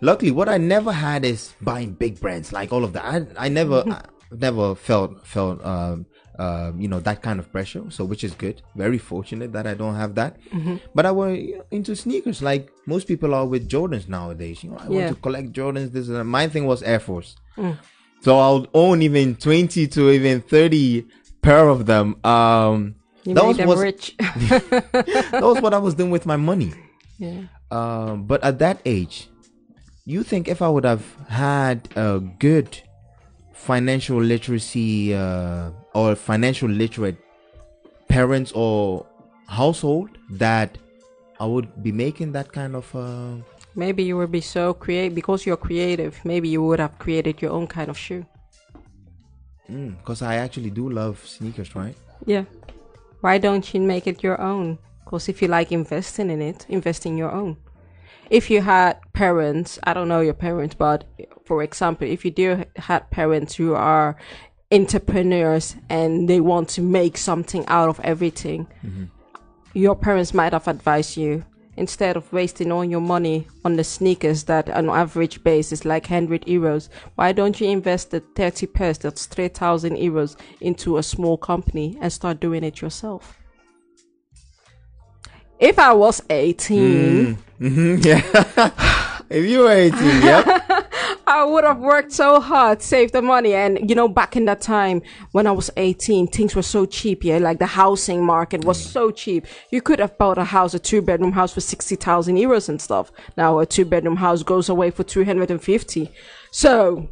Luckily, what I never had is buying big brands like all of that. I, I never, I never felt felt um, uh, you know that kind of pressure. So, which is good. Very fortunate that I don't have that. But I was into sneakers like most people are with Jordans nowadays. You know, I Yeah. want to collect Jordans. This and that. my thing was Air Force. So I'll own even twenty to even thirty pair of them. Um, you that made was, them was rich that was what I was doing with my money. yeah Um, but at that age, you think if I would have had a good financial literacy uh, or financial literate parents or household that I would be making that kind of uh, maybe you would be so creative because you're creative maybe you would have created your own kind of shoe because I actually do love sneakers, right? Yeah. Why don't you make it your own? Because if you like investing in it, invest in your own. If you had parents, I don't know your parents, but for example, if you do had parents who are entrepreneurs and they want to make something out of everything, mm-hmm. your parents might have advised you instead of wasting all your money on the sneakers that on average base is like 100 euros why don't you invest the 30 pairs that's 3000 euros into a small company and start doing it yourself if i was 18 hmm yeah. if you were 18, yep. I would have worked so hard, saved the money. And, you know, back in that time when I was 18, things were so cheap. Yeah. Like the housing market was so cheap. You could have bought a house, a two bedroom house for 60,000 euros and stuff. Now a two bedroom house goes away for 250. So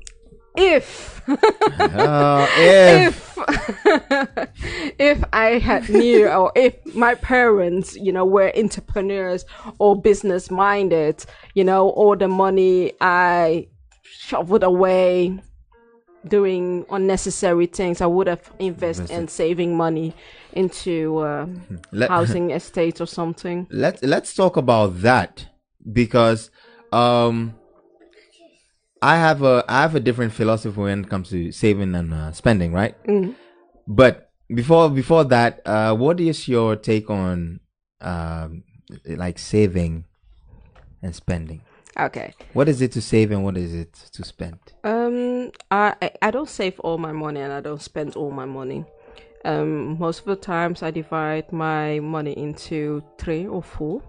if, Uh, if if, if I had knew or if my parents, you know, were entrepreneurs or business minded, you know, all the money I shoveled away doing unnecessary things, I would have invested in saving money into uh, Let- housing estates or something. let's let's talk about that because um I have a I have a different philosophy when it comes to saving and uh, spending, right? But before before that, uh, what is your take on um, like saving and spending? Okay. What is it to save and what is it to spend? Um, I I- don't save all my money and I don't spend all my money. Um, most of the times I divide my money into three or four.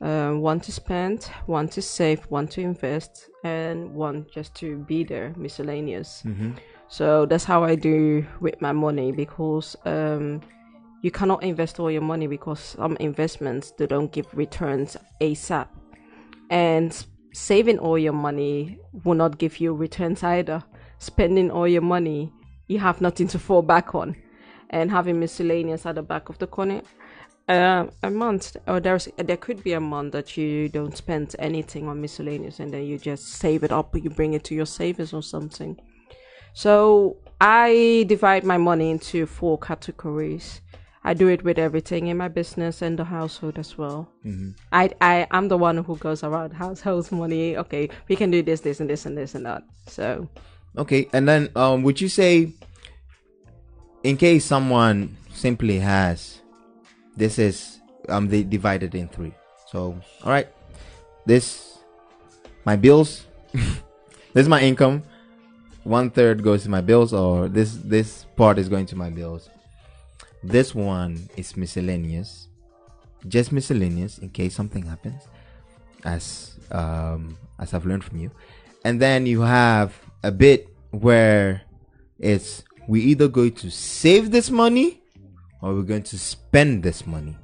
Um, one to spend, one to save, one to invest, and one just to be there, miscellaneous. So that's how I do with my money because um, you cannot invest all your money because some investments they don't give returns ASAP and saving all your money will not give you returns either. Spending all your money, you have nothing to fall back on, and having miscellaneous at the back of the corner. Uh, a month, or there's there could be a month that you don't spend anything on miscellaneous, and then you just save it up, you bring it to your savings or something. So I divide my money into four categories. I do it with everything in my business and the household as well. I I am the one who goes around household money. Okay, we can do this, this, and this, and this, and that. So Okay, and then um, would you say, in case someone simply has, this is um, they divided in three. So, all right, this my bills, this is my income. One third goes to my bills, or this this part is going to my bills. This one is miscellaneous, just miscellaneous in case something happens, as um as I've learned from you. And then you have a bit where it's we either going to save this money or we're going to spend this money.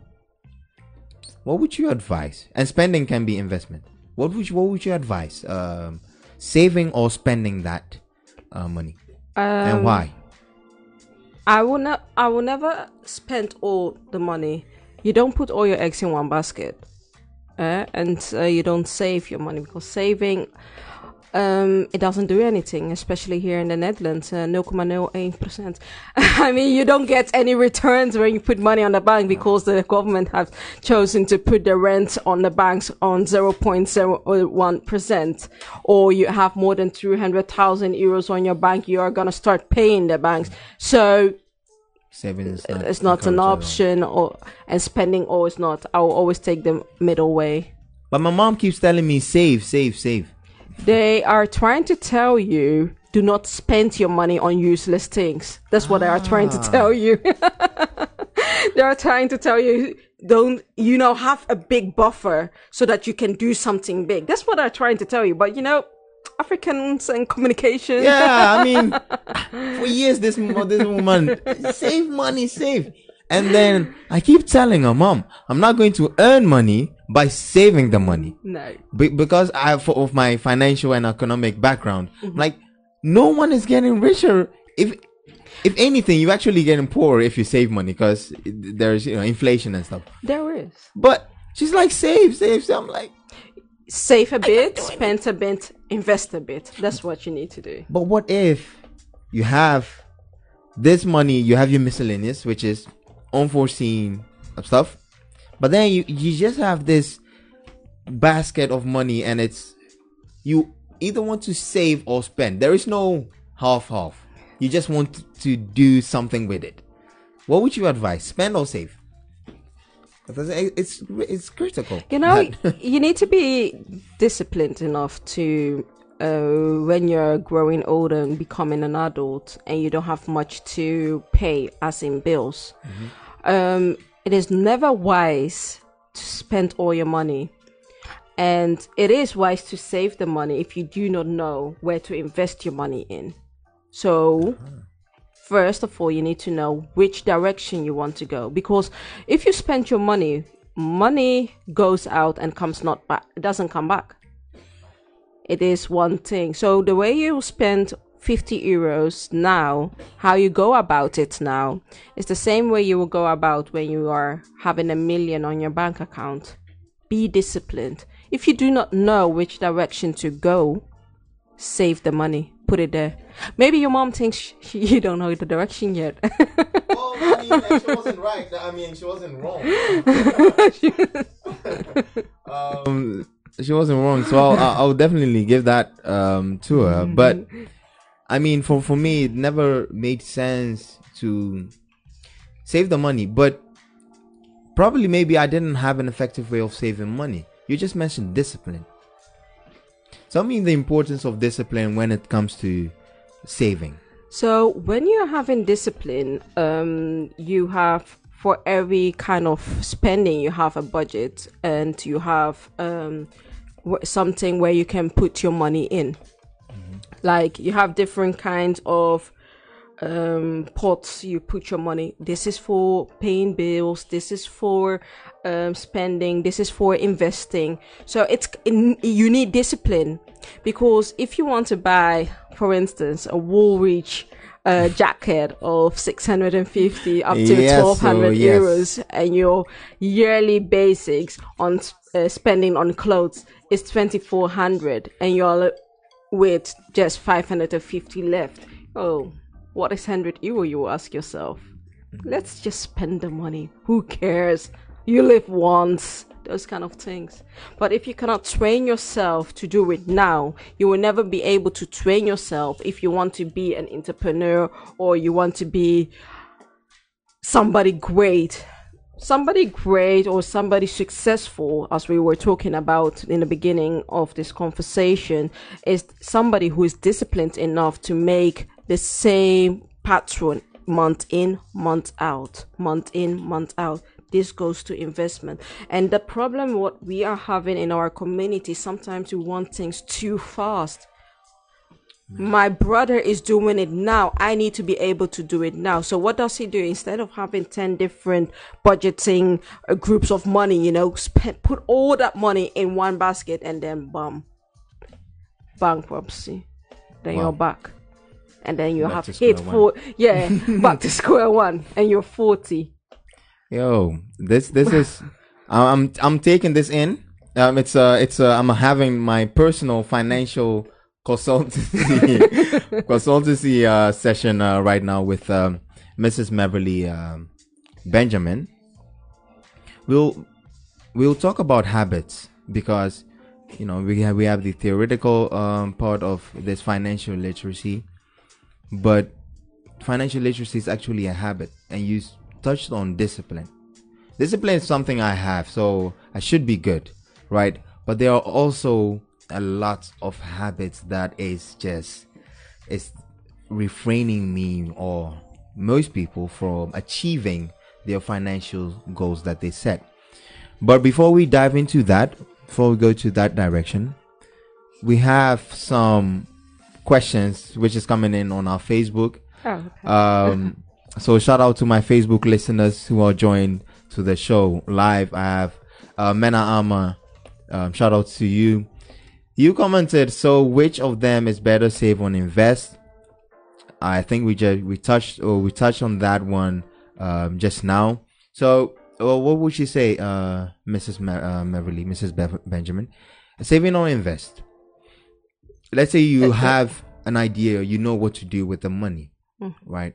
What would you advise? And spending can be investment. What would you, what would you advise? Um, saving or spending that uh, money, and um, why? I will not. I will never spend all the money you don't put all your eggs in one basket, uh, and uh, you don't save your money because saving um, it doesn't do anything, especially here in the Netherlands, uh, 0.08%. I mean, you don't get any returns when you put money on the bank because the government have chosen to put the rent on the banks on 0.01%. Or you have more than 300,000 euros on your bank, you are going to start paying the banks. So, Saving is not it's not an encouraged at all. option or, and spending always not. I will always take the middle way. But my mom keeps telling me save, save, save. They are trying to tell you do not spend your money on useless things. That's what they are trying to ah. tell you. they are trying to tell you don't, you know, have a big buffer so that you can do something big. That's what they're trying to tell you. But you know, Africans and communication. Yeah, I mean, for years this this woman save money, save, and then I keep telling her, "Mom, I'm not going to earn money by saving the money No. Be- because I have of my financial and economic background. Mm-hmm. Like, no one is getting richer if." If anything, you're actually getting poorer if you save money because there's you know inflation and stuff. There is. But she's like save, save. So I'm like, Save a bit, spend a bit, invest a bit. That's what you need to do. But what if you have this money, you have your miscellaneous, which is unforeseen stuff, but then you, you just have this basket of money and it's you either want to save or spend. There is no half half. You just want to do something with it. What would you advise? Spend or save? It's it's critical. You know, you need to be disciplined enough to, uh, when you're growing older and becoming an adult and you don't have much to pay, as in bills, um, it is never wise to spend all your money. And it is wise to save the money if you do not know where to invest your money in. So, first of all, you need to know which direction you want to go. Because if you spend your money, money goes out and comes not back. It doesn't come back. It is one thing. So the way you spend 50 euros now, how you go about it now, is the same way you will go about when you are having a million on your bank account. Be disciplined. If you do not know which direction to go, save the money. Put it there. Maybe your mom thinks you don't know the direction yet. Well, I mean, like, she wasn't right. I mean, she wasn't wrong. um, she wasn't wrong. So I'll, I'll I'll definitely give that um to her. But I mean, for for me, it never made sense to save the money. But probably, maybe I didn't have an effective way of saving money. You just mentioned discipline. Tell me the importance of discipline when it comes to saving. So when you're having discipline, um, you have for every kind of spending, you have a budget, and you have um, something where you can put your money in. Like you have different kinds of um, pots you put your money. This is for paying bills. This is for um, spending. This is for investing. So it's in, you need discipline because if you want to buy, for instance, a Woolrich uh, jacket of 650 up to Yes, 1200 oh, yes. euros and your yearly basics on uh, spending on clothes is 2400 and you're with just 550 left. Oh, what is 100 euro, you ask yourself. Let's just spend the money. Who cares? You live once. Those kind of things. But if you cannot train yourself to do it now, you will never be able to train yourself if you want to be an entrepreneur or you want to be somebody great somebody great or somebody successful as we were talking about in the beginning of this conversation is somebody who is disciplined enough to make the same pattern month in month out month in month out. This goes to investment. And the problem what we are having in our community sometimes we want things too fast my brother is doing it now. I need to be able to do it now. So what does he do? Instead of having 10 different budgeting uh, groups of money, you know, spend, put all that money in one basket and then bum, bankruptcy. Then Wow. you're back. And then you Back have hit one. for, yeah, back to square one and you're 40. Yo, this this is I'm I'm taking this in. Um, it's uh it's uh I'm having my personal financial consultancy consultancy uh session uh, right now with um Mrs. Beverly um, Benjamin. We'll we'll talk about habits because you know we have we have the theoretical um, part of this financial literacy, but financial literacy is actually a habit, and you touched on discipline. Discipline is something I have, so I should be good, right? But there are also a lot of habits that is just is refraining me or most people from achieving their financial goals that they set. But before we dive into that, before we go to that direction, we have some questions which is coming in on our Facebook. Oh, okay. Um, so shout out to my Facebook listeners who are joined to the show live. I have uh, Mena Ama. Um, shout out to you. You commented. So which of them is better, save or invest? I think we just we touched or we touched on that one um, just now. So well, what would you say, uh, Mrs. Ma- uh, Beverly, Mrs. Benjamin? Saving or invest? Let's say you have an idea, you know what to do with the money, right?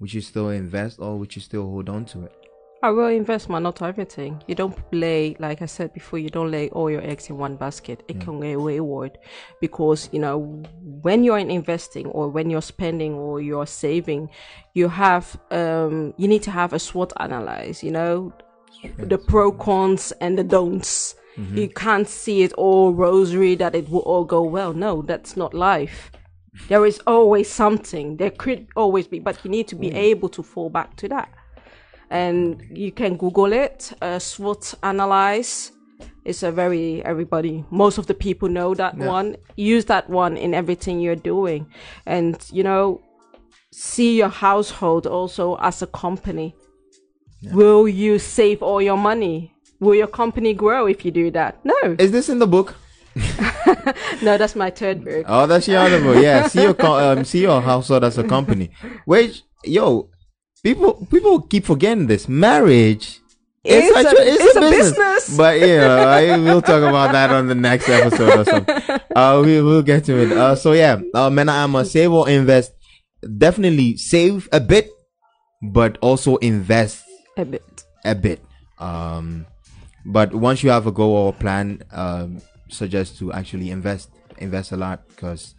Would you still invest or would you still hold on to it? I will invest, man, not everything. You don't lay, like I said before, you don't lay all your eggs in one basket. It can get wayward because, you know, when you're in investing or when you're spending or you're saving, you have, um, you need to have a SWOT analyze, you know, the pro cons and the don'ts. You can't see it all rosary that it will all go well. No, that's not life. There is always something. There could always be, but you need to be able to fall back to that and you can google it uh, swot analyze. It's a very everybody most of the people know that one use that one in everything you're doing. And you know see your household also as a company. Will you save all your money? Will your company grow if you do that? No. Is this in the book? no that's my third book. Oh, that's your other book. Yeah, see your co- um, see your household as a company. Which yo, people people keep forgetting this. Marriage It's a- it's a business. But yeah, I, we'll talk about that on the next episode or something. Uh, we will get to it. Uh, so yeah, uh, Mena Ama, save or invest. Definitely save a bit, but also invest a bit a bit. Um, but once you have a goal or plan, um, suggest to actually invest invest a lot because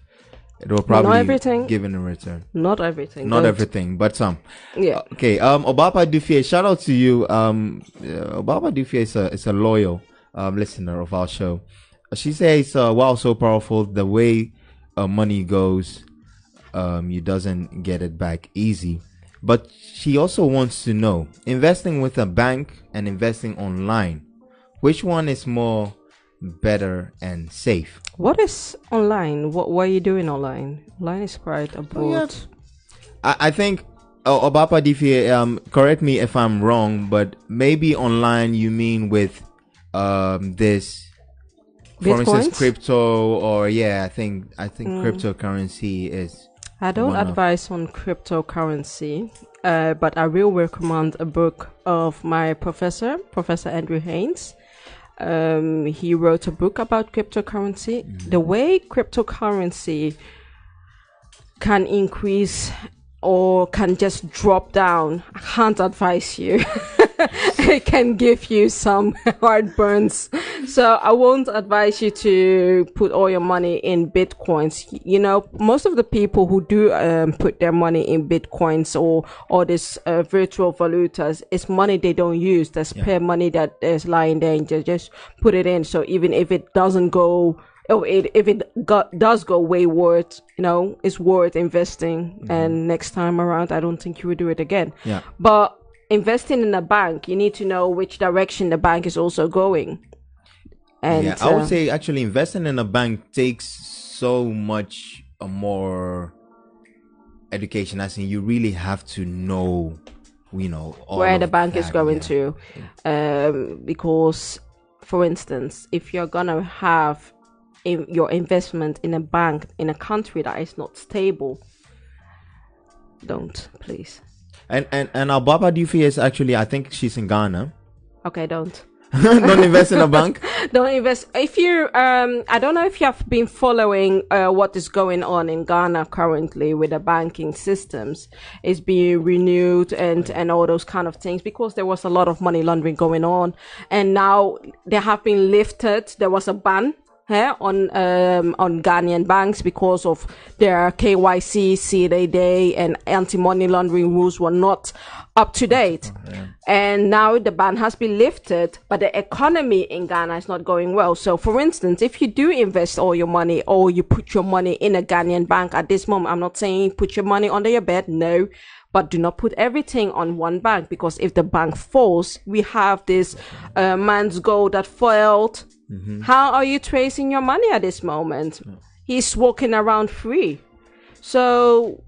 it will probably not everything. given in return. not everything Not Don't- everything, but some. yeah Okay. Um, Obapa Dufie, shout out to you. Um, uh, Obapa Dufie is a is a loyal um listener of our show. She says, uh, "Wow, so powerful. The way uh, money goes, um, you doesn't get it back easy." But she also wants to know investing with a bank and investing online, which one is more better and safe? What is online? What what are you doing online? Online is quite a broad. I, I think oh, Obapa Dufie, um, correct me if I'm wrong, but maybe online you mean with um this for instance crypto or yeah, I think I think Mm. cryptocurrency is I don't one of- advise on cryptocurrency, uh, but I will recommend a book of my professor, Professor Andrew Haynes. Um, he wrote a book about cryptocurrency. The way cryptocurrency can increase or can just drop down, I can't advise you. it can give you some heartburns. So I won't advise you to put all your money in bitcoins. You know, most of the people who do um, put their money in bitcoins or or this uh, virtual valutas, it's money they don't use. That's spare money that is lying there, and they just put it in. So even if it doesn't go oh, it, if it got, does go wayward, you know, it's worth investing. And next time around, I don't think you would do it again. Yeah. But investing in a bank, you need to know which direction the bank is also going. And yeah. I uh, would say actually investing in a bank takes so much uh, more education. As in, you really have to know, you know, all where the bank is going yeah. to, um, because, for instance, if you're gonna have in your investment in a bank in a country that is not stable, don't please. And and and our Baba Dufi is actually, I think she's in Ghana. Okay, don't. Don't invest in a bank. don't invest if you um i don't know if you have been following uh, what is going on in ghana currently with the banking systems it's being renewed and and all those kind of things because there was a lot of money laundering going on and now they have been lifted there was a ban eh, on um, on Ghanaian banks because of their KYC, CDD, and anti-money laundering rules were not up to date. And now the ban has been lifted, but the economy in Ghana is not going well. So, for instance, if you do invest all your money or you put your money in a Ghanaian bank at this moment, I'm not saying put your money under your bed, no. But do not put everything on one bank because if the bank falls, we have this uh, Menzgold that failed. Mm-hmm. How are you tracing your money at this moment? He's walking around free. So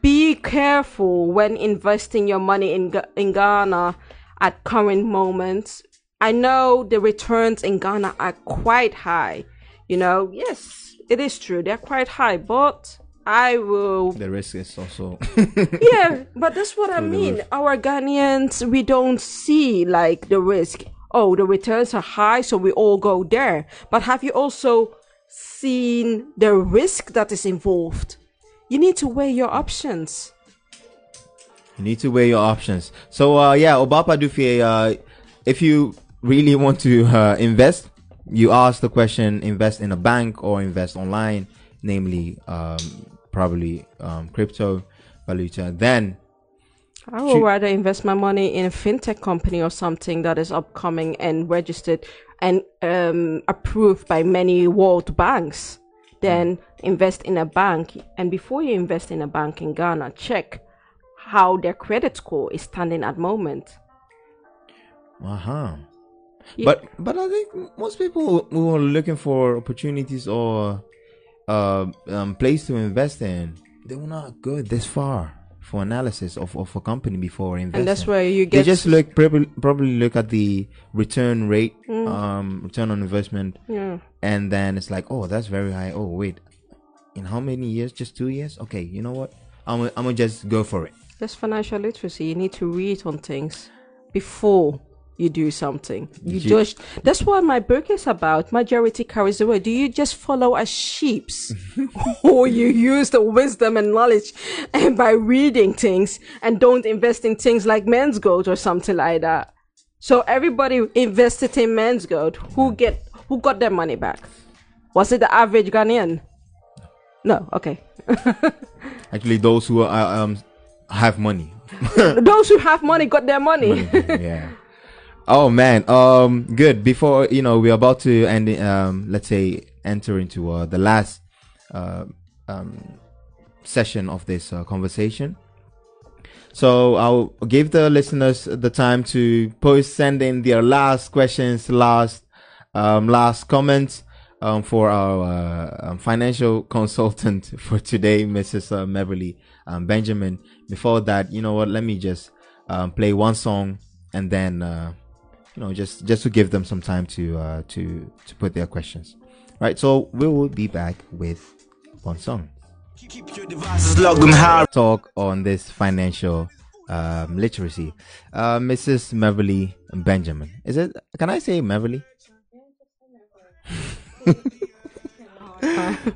be careful when investing your money in in Ghana at current moments. I know the returns in Ghana are quite high. You know, yes, it is true. They're quite high, but I will The risk is also. yeah, but that's what I mean. Our Ghanaians, we don't see like the risk. Oh, the returns are high, so we all go there. But have you also seen the risk that is involved? You need to weigh your options. You need to weigh your options. So uh, yeah, Obapa Dufie, uh, if you really want to uh, invest, you ask the question: invest in a bank or invest online, namely um, probably um, crypto valuta. Then I would rather invest my money in a fintech company or something that is upcoming and registered and um, approved by many world banks than invest in a bank. And before you invest in a bank in Ghana, check how their credit score is standing at moment. uh huh. Yeah. But but I think most people who are looking for opportunities or uh, um, place to invest in, they will not go this far for analysis of, of a company before investing. And that's where you get. they just look probably probably look at the return rate, um, return on investment, Yeah. and then it's like, oh, that's very high. Oh, wait, in how many years? Just two years? Okay, you know what? I'm I'm gonna just go for it. That's financial literacy. You need to read on things before you do something. You You- just that's what my book is about. Majority carries the way. Do you just follow as sheeps? or you use the wisdom and knowledge and by reading things and don't invest in things like Menzgold or something like that. So everybody invested in Menzgold. Who get who got their money back? Was it the average Ghanaian? No, okay. Actually, those who are, um have money. Those who have money got their money. yeah. Oh man. Um. Good. Before you know, we're about to end. Um. Let's say enter into uh, the last uh, um session of this uh, conversation. So I'll give the listeners the time to post, send in their last questions, last um, last comments um, for our uh, um, financial consultant for today, Mrs. Uh, Beverly um, Benjamin. Before that, you know what? Let me just um, play one song and then uh, you know just just to give them some time to uh, to to put their questions. Right. So we will be back with one song Keep your devices locked them high. talk on this financial um, literacy. Uh, Mrs. Beverly Benjamin. Is it? Can I say Beverly?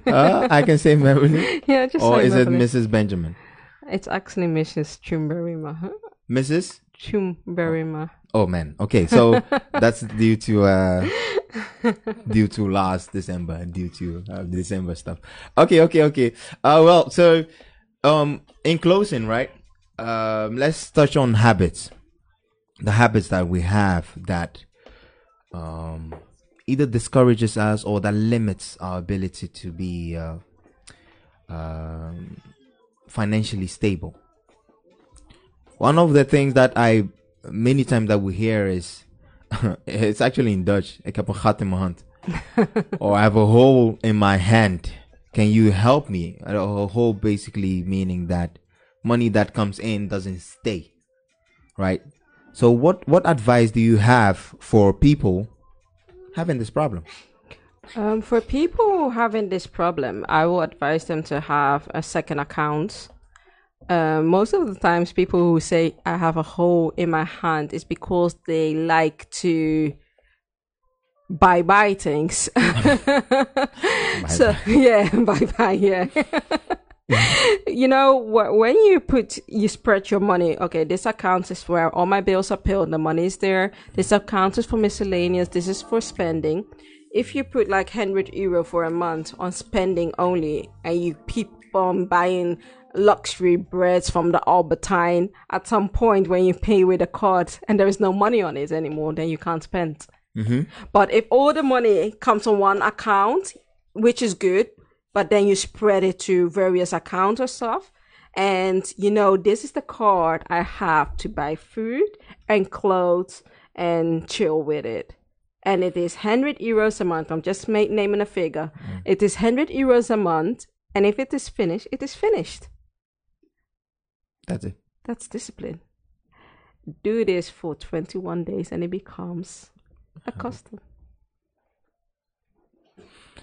uh, I can say Beverly. yeah, just Or is it Mrs. Benjamin? It's actually Mrs. Chumberima. Huh? Mrs. Chumberima. Oh man. Okay, so that's due to uh due to last December, due to uh, December stuff. Okay, okay, okay. Uh well, so um in closing, right? Um let's touch on habits. The habits that we have that um either discourages us or that limits our ability to be uh um financially stable one of the things that I many times that we hear is it's actually in Dutch. Ik heb een gat in mijn hand. or I have a hole in my hand. Can you help me? A hole basically meaning that money that comes in doesn't stay. Right? So what what advice do you have for people having this problem? Um, for people having this problem, I will advise them to have a second account uh, most of the times people who say I have a hole in my hand is because they like to buy buy things. so yeah, buy buy yeah. you know wh- when you put you spread your money okay this account is where all my bills are paid the money is there this account is for miscellaneous this is for spending if you put like 100 euro for a month on spending only and you keep on buying luxury breads from the Albert Heijn at some point when you pay with a card and there is no money on it anymore then you can't spend mm-hmm. but if all the money comes on one account which is good but then you spread it to various accounts or stuff. And you know, this is the card I have to buy food and clothes and chill with it. And it is 100 euros a month. I'm just ma- naming a figure. Mm. It is 100 euros a month. And if it is finished, it is finished. That's it. That's discipline. Do this for 21 days and it becomes a custom.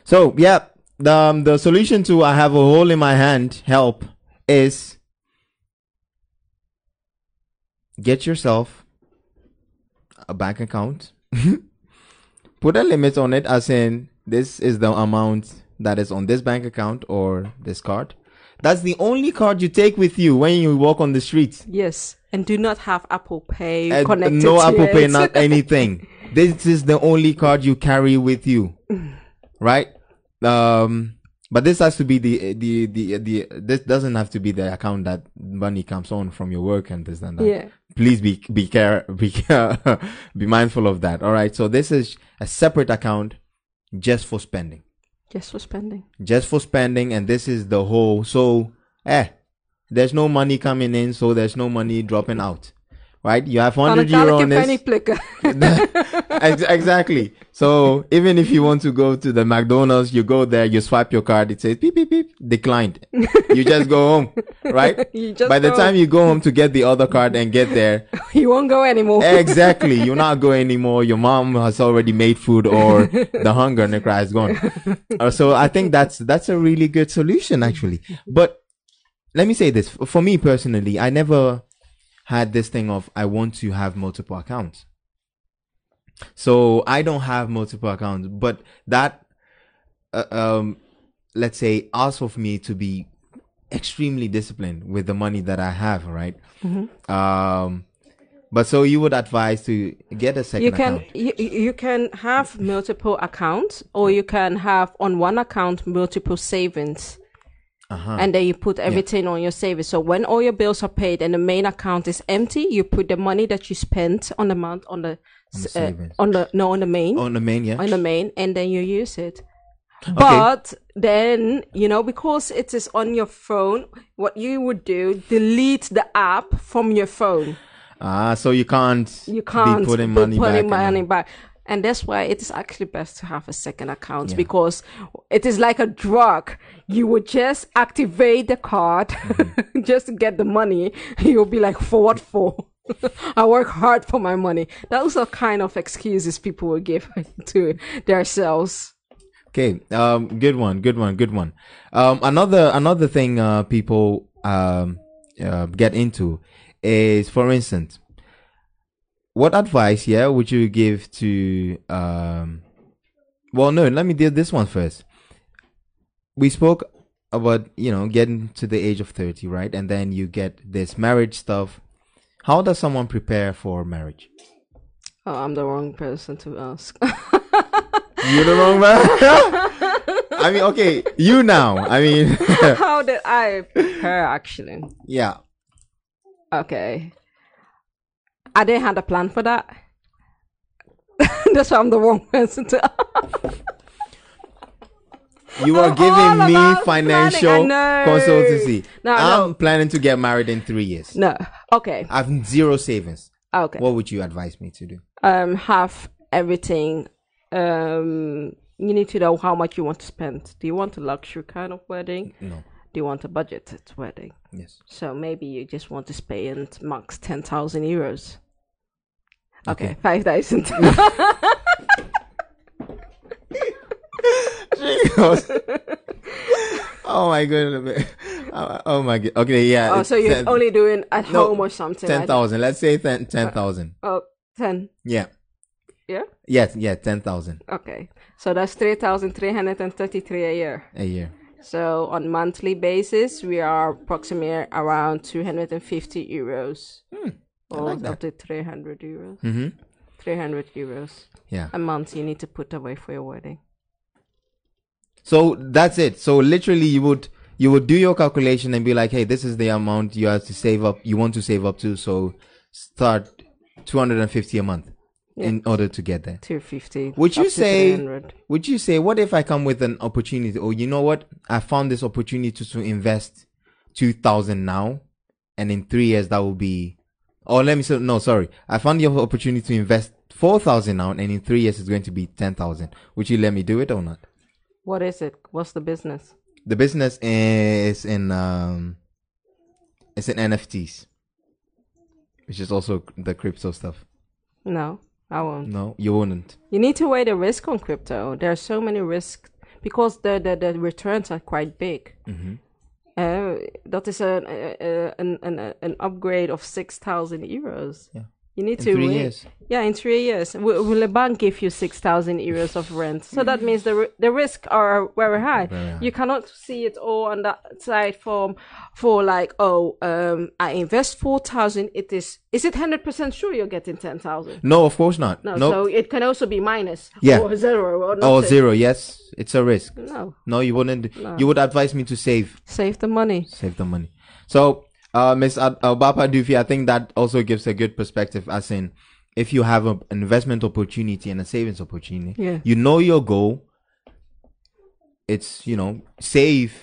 So yeah, the um, the solution to I have a hole in my hand help is get yourself a bank account. Put a limit on it, as in this is the amount that is on this bank account or this card. That's the only card you take with you when you walk on the streets. Yes. And do not have Apple Pay And connected no Apple Pay, not anything. this is the only card you carry with you, right? Um, but this has to be the the the the. This doesn't have to be the account that money comes on from your work and this and that. Yeah. Please be be care be care, be mindful of that. All right. So this is a separate account just for spending, Just for spending. just for spending, and this is the whole. So eh, there's no money coming in, so there's no money dropping out. Right? You have hundred euro on this. penny flicker. Ex- exactly. So even if you want to go to the McDonald's, you go there, you swipe your card, it says beep beep beep, declined. You just go home, right? By the go. time you go home to get the other card and get there, you won't go anymore. exactly, you're not going anymore. Your mom has already made food, or the hunger and the cry is gone. Uh, so I think that's that's a really good solution, actually. But let me say this: for me personally, I never had this thing of I want to have multiple accounts. So I don't have multiple accounts, but that, uh, um, let's say, asks of me to be extremely disciplined with the money that I have, right? Um, but so you would advise to get a second you can account. you, you can have multiple accounts or you can have on one account multiple savings Uh-huh. and then you put everything on your savings so when all your bills are paid and the main account is empty you put the money that you spent on the month on the, On the uh, on the no on the main On the main, yeah. on the main and then you use it but then you know because it is on your phone what you would do delete the app from your phone Ah, so you can't. you can't be putting be money putting back. money back. And that's why it is actually best to have a second account because it is like a drug. You would just activate the card Mm-hmm. just to get the money. You'll be like, for what for? I work hard for my money. Those are kind of excuses people will give to themselves. Okay, um, good one, good one, good one. Um, another another thing uh, people um, uh, get into is, for instance, what advice, yeah, would you give to? Um, well, no, let me do this one first. We spoke about you know getting to the age of thirty, right, and then you get this marriage stuff. How does someone prepare for marriage? Oh, I'm the wrong person to ask. You're the wrong man. I mean, okay, you now. I mean, How did I prepare actually? yeah. Okay. I didn't have a plan for that. That's why I'm the wrong person to. You are giving me financial planning, I know. consultancy. No, I'm no. planning to get married in three years. No. Okay. I have zero savings. Okay. What would you advise me to do? um have everything. Um you need to know how much you want to spend. Do you want a luxury kind of wedding? No. Do you want a budgeted wedding? Yes. So maybe you just want to spend max ten thousand euros. Okay, Okay. five thousand. oh my goodness. Uh, oh my god. Okay, yeah. Oh, so you're ten- only doing at no, home or something? ten like. Let's say ten ten thousand. Oh, 10. Yeah. Yeah. Yes. Yeah. Ten thousand Okay. So that's three thousand three hundred and thirty-three a year. a year. So on monthly basis, we are approximately around 250 euros. Hmm, or like up to 300 euros. Mm-hmm. 300 euros Yeah. a month you need to put away for your wedding. So that's it. So literally, you would you would do your calculation and be like, hey, this is the amount you have to save up. You want to save up to. So start two hundred and fifty a month in order to get there. 250. Would you say? Would you say? What if I come with an opportunity? Or you know what? I found this opportunity to invest two thousand now, and in three years that will be. Or let me say no. Sorry, I found the opportunity to invest four thousand now, and in three years it's going to be ten thousand. Would you let me do it or not? What is it? What's the business? The business is in um, it's in NFTs, which is also the crypto stuff. No, I won't. No, you wouldn't. You need to weigh the risk on crypto. There are so many risks because the the, the returns are quite big. Mm-hmm. Uh, that is an, uh, an, an, an upgrade of 6,000 euros. Yeah. You need In to three weigh- years. Yeah, in three years. Will, will a bank give you 6,000 euros of rent? So that means the, the risk are very high. Very high. You cannot see it all on that side from, for like, oh, um, I invest 4,000. It is, is it 100% sure you're getting 10,000? No, of course not. No, No, so it can also be minus Yeah. or zero or or zero. Yes, it's a risk. No, No, you wouldn't. You would advise me to save, save the money. save the money. So, uh, Miss Obapa Dufie, I think that also gives a good perspective. As in, if you have a- an investment opportunity and a savings opportunity, Yeah. you know your goal. It's you know save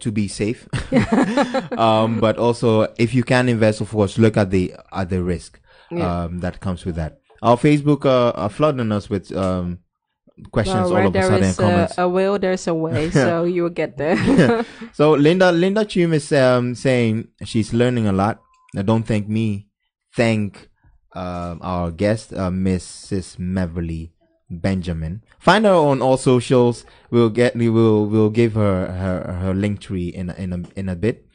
to be safe, um, but also if you can invest, of course, look at the at the risk Yeah. um, that comes with that. Our Facebook uh, are flooding us with um, questions Well, all of a sudden is comments. a will, there's a way. so you will get there. So Linda Linda Chum is um, saying she's learning a lot. Now, don't thank me. Thank um, our guest, uh, Mrs. Meverly Benjamin. Find her on all socials. We'll get we will we'll give her her, her link tree in a- in a, in a bit.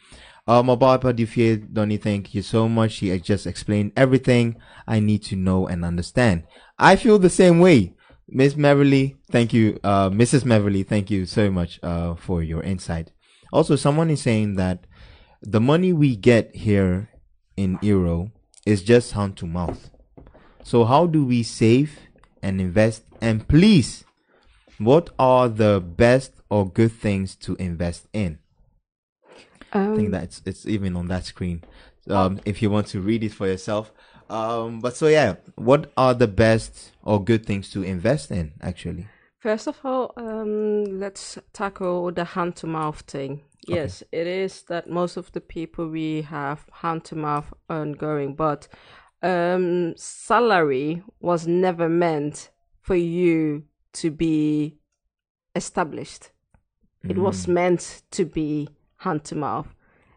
Uh, Mababa Dufie, Donny, thank you so much. She just explained everything I need to know and understand. I feel the same way. Miss Meverly, thank you. Uh, Mrs. Meverly, thank you so much uh, for your insight. Also, someone is saying that the money we get here in Euro is just hand to mouth. So, how do we save and invest? And please, what are the best or good things to invest in? I um, think that's it's even on that screen. Um, if you want to read it for yourself. Um, but so yeah, what are the best or good things to invest in actually? First of all, um, let's tackle the hand to mouth thing. Yes, it is that most of the people we have hand to mouth ongoing, but um, salary was never meant for you to be established. It was meant to be hand to mouth.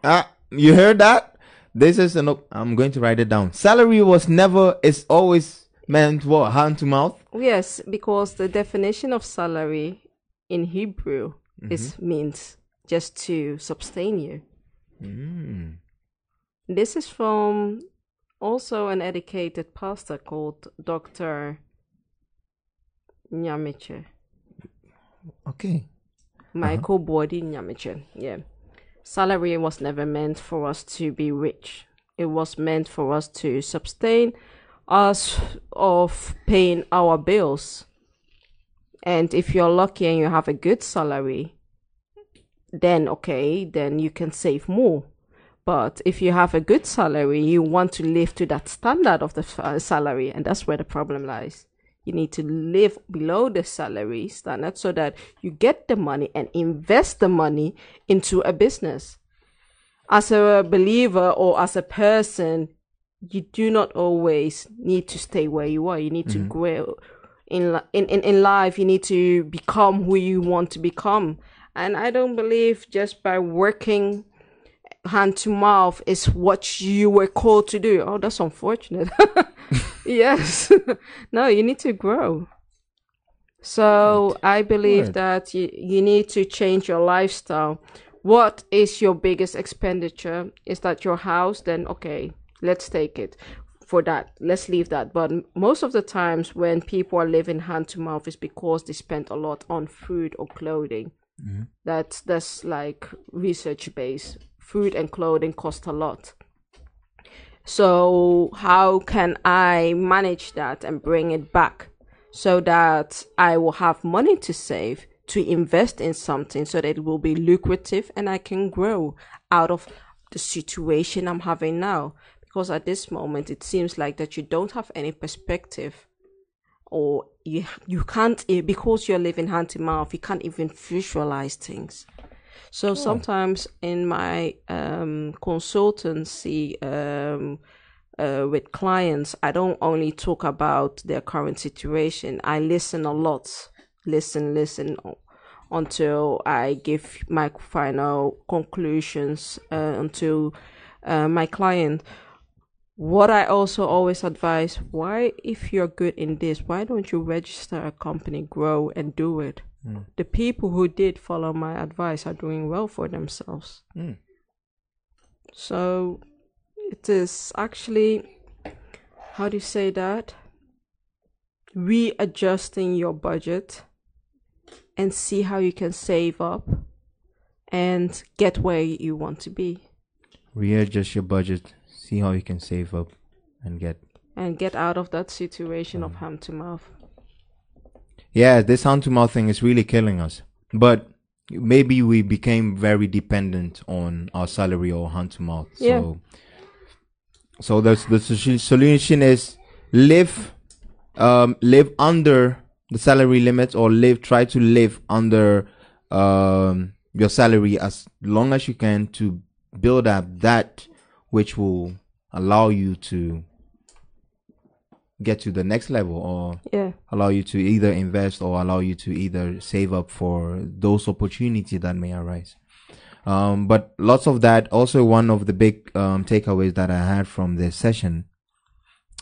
Ah, you heard that? This is an. I'm going to write it down. Salary was never. It's always meant what hand to mouth. Yes, because the definition of salary in Hebrew is means just to sustain you. Mm. This is from also an educated pastor called Dr. Nyamiche. Okay. Michael Body Nyamiche. Yeah. Salary was never meant for us to be rich. It was meant for us to sustain us of paying our bills. And if you're lucky and you have a good salary, then okay, then you can save more. But if you have a good salary, you want to live to that standard of the uh, salary, and that's where the problem lies. You need to live below the salary standard so that you get the money and invest the money into a business. As a believer or as a person, you do not always need to stay where you are. You need to mm-hmm. grow in, in in in life. You need to become who you want to become. And I don't believe just by working hand to mouth is what you were called to do. Oh, that's unfortunate. yes. no, you need to grow. So I believe Word. that you, you need to change your lifestyle. what is your biggest expenditure? Is that your house? Then okay, let's take it for that. Let's leave that. But most of the times when people are living hand to mouth is because they spend a lot on food or clothing. Mm-hmm. That's that's like research based. Food and clothing cost a lot. So how can I manage that and bring it back so that I will have money to save to invest in something so that it will be lucrative and I can grow out of the situation I'm having now because at this moment it seems like that you don't have any perspective or you you can't eh, because you're living hand to mouth you can't even visualize things so sometimes in my um, consultancy um, uh, with clients, I don't only talk about their current situation. I listen a lot, listen, listen until I give my final conclusions uh, until uh, my client. What I also always advise: why, if you're good in this, why don't you register a company, grow, and do it? The people who did follow my advice are doing well for themselves. Mm. So it is actually, how do you say that? Readjusting your budget and see how you can save up and get where you want to be Readjust your budget. See how you can save up and get. and get out of that situation of hand to mouth. Yeah, this hand to mouth thing is really killing us. But maybe we became very dependent on our salary or hand to mouth. Yeah. So, so that's the solution is live, um, live under the salary limit or live. Try to live under um your salary as long as you can to build up that which will allow you to get to the next level or Yeah. allow you to either invest or allow you to either save up for those opportunities that may arise. Um, but lots of that. Also, one of the big um, takeaways that I had from this session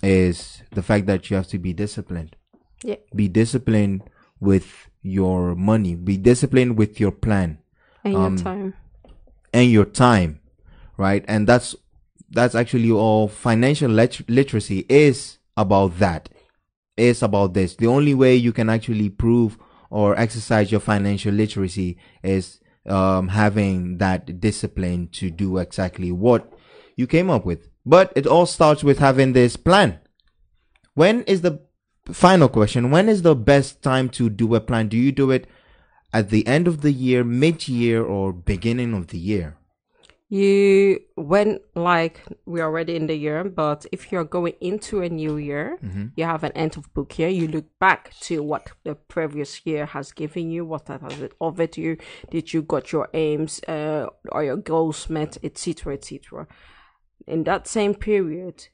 is the fact that you have to be disciplined. Yeah. Be disciplined with your money. Be disciplined with your plan And Um, your time. and your time, right? And that's that's actually all financial lit- literacy is about that. Is about this. The only way you can actually prove or exercise your financial literacy is um, having that discipline to do exactly what you came up with. But it all starts with having this plan. When is the final question? When is the best time to do a plan? Do you do it at the end of the year, mid year, or beginning of the year? You when like we're already in the year but if you're going into a new year you have an end of book year you look back to what the previous year has given you what that has it offered you did you got your aims uh, or your goals met etc etc in that same period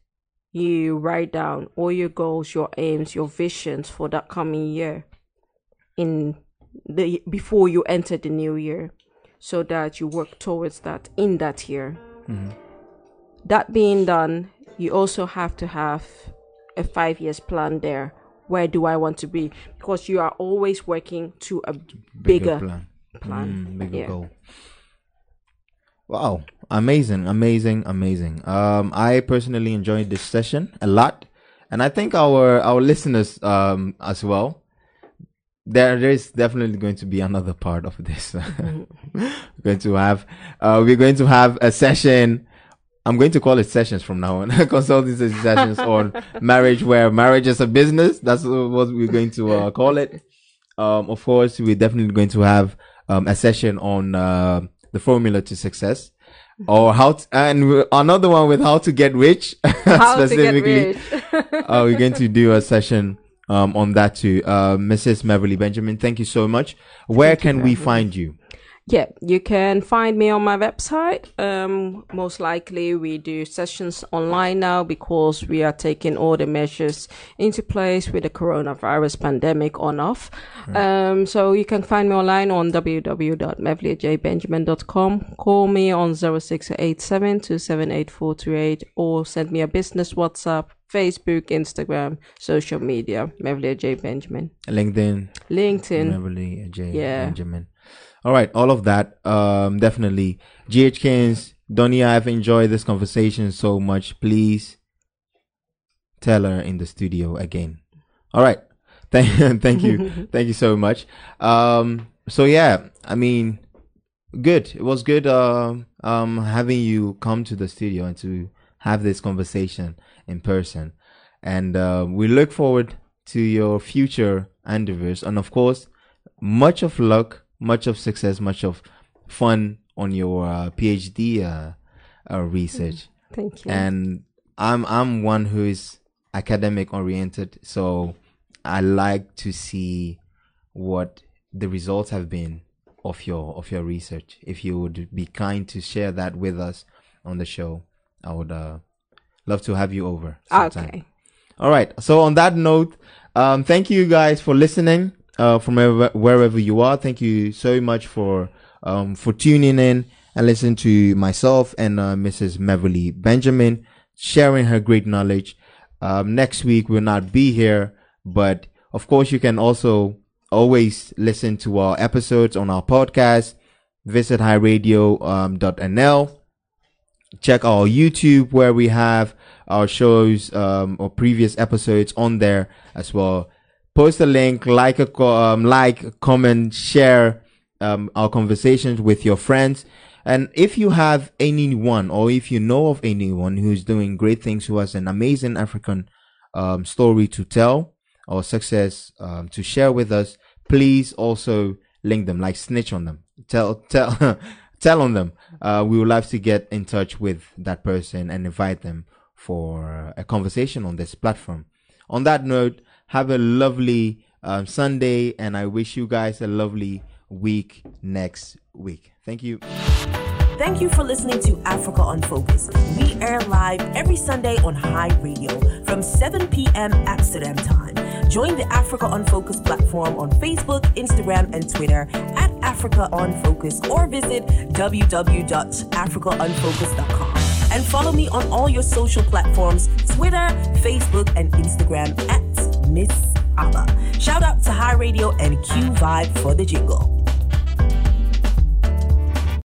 you write down all your goals your aims your visions for that coming year in the before you enter the new year so that you work towards that in that year. That being done, you also have to have a five years plan there. Where do I want to be? Because you are always working to a bigger, plan. plan. Mm, bigger Yeah. goal. Wow, amazing, amazing, amazing. Um, I personally enjoyed this session a lot, and I think our our listeners um as well. There, there is definitely going to be another part of this. we're going to have, uh, we're going to have a session. I'm going to call it sessions from now on. Consultancy sessions on marriage, where marriage is a business. That's what we're going to uh, call it. Um, of course, we're definitely going to have um, a session on uh, the formula to success, or how, to, and another one with how to get rich. How to get rich. uh, we're going to do a session um, on that too. Uh, Mrs. Beverly Benjamin, thank you so much. Where can we find you? Yeah, you can find me on my website. Um, most likely we do sessions online now because we are taking all the measures into place with the coronavirus pandemic on off. Um, so you can find me online on www.mevliajbenjamin.com. Call me on 0687 or send me a business WhatsApp, Facebook, Instagram, social media, Mevlia J. Benjamin. LinkedIn, LinkedIn. Beverly J. Yeah. Benjamin. All right, all of that, um, definitely. GH Kings, Donnie, I've enjoyed this conversation so much. Please tell her in the studio again. All right. Thank, thank you. thank you so much. Um, so yeah, I mean, good. It was good, um, um, having you come to the studio and to have this conversation in person. And, uh, we look forward to your future endeavors. And of course, much of luck, much of success, much of fun on your uh, PhD uh, uh, research. Thank you. And I'm I'm one who is academic oriented, so I like to see what the results have been of your of your research. If you would be kind to share that with us on the show, I would uh, love to have you over. sometime. okay. All right. So on that note, um, thank you guys for listening. Uh, from wherever, wherever you are, thank you so much for um for tuning in and listening to myself and uh, Mrs. Meverly Benjamin sharing her great knowledge. Um, next week we'll not be here, but of course you can also always listen to our episodes on our podcast. Visit highradio um, dot nl check our YouTube where we have our shows um, or previous episodes on there as well. Post a link, like a um, like, comment, share um, our conversations with your friends. And if you have anyone or if you know of anyone who's doing great things, who has an amazing African um, story to tell or success um, to share with us, please also link them, like snitch on them. Tell tell tell on them. Uh, we would love to get in touch with that person and invite them for a conversation on this platform. On that note, have a lovely um, Sunday, and I wish you guys a lovely week next week. Thank you. Thank you for listening to Africa on Focus. We air live every Sunday on High Radio from 7 p.m. Amsterdam time. Join the Africa on Focus platform on Facebook, Instagram, and Twitter at Africa on Focus or visit www.africaonfocus.com. And follow me on all your social platforms Twitter, Facebook, and Instagram at Miss Abba. Shout out to High Radio and Q Vibe for the jingle.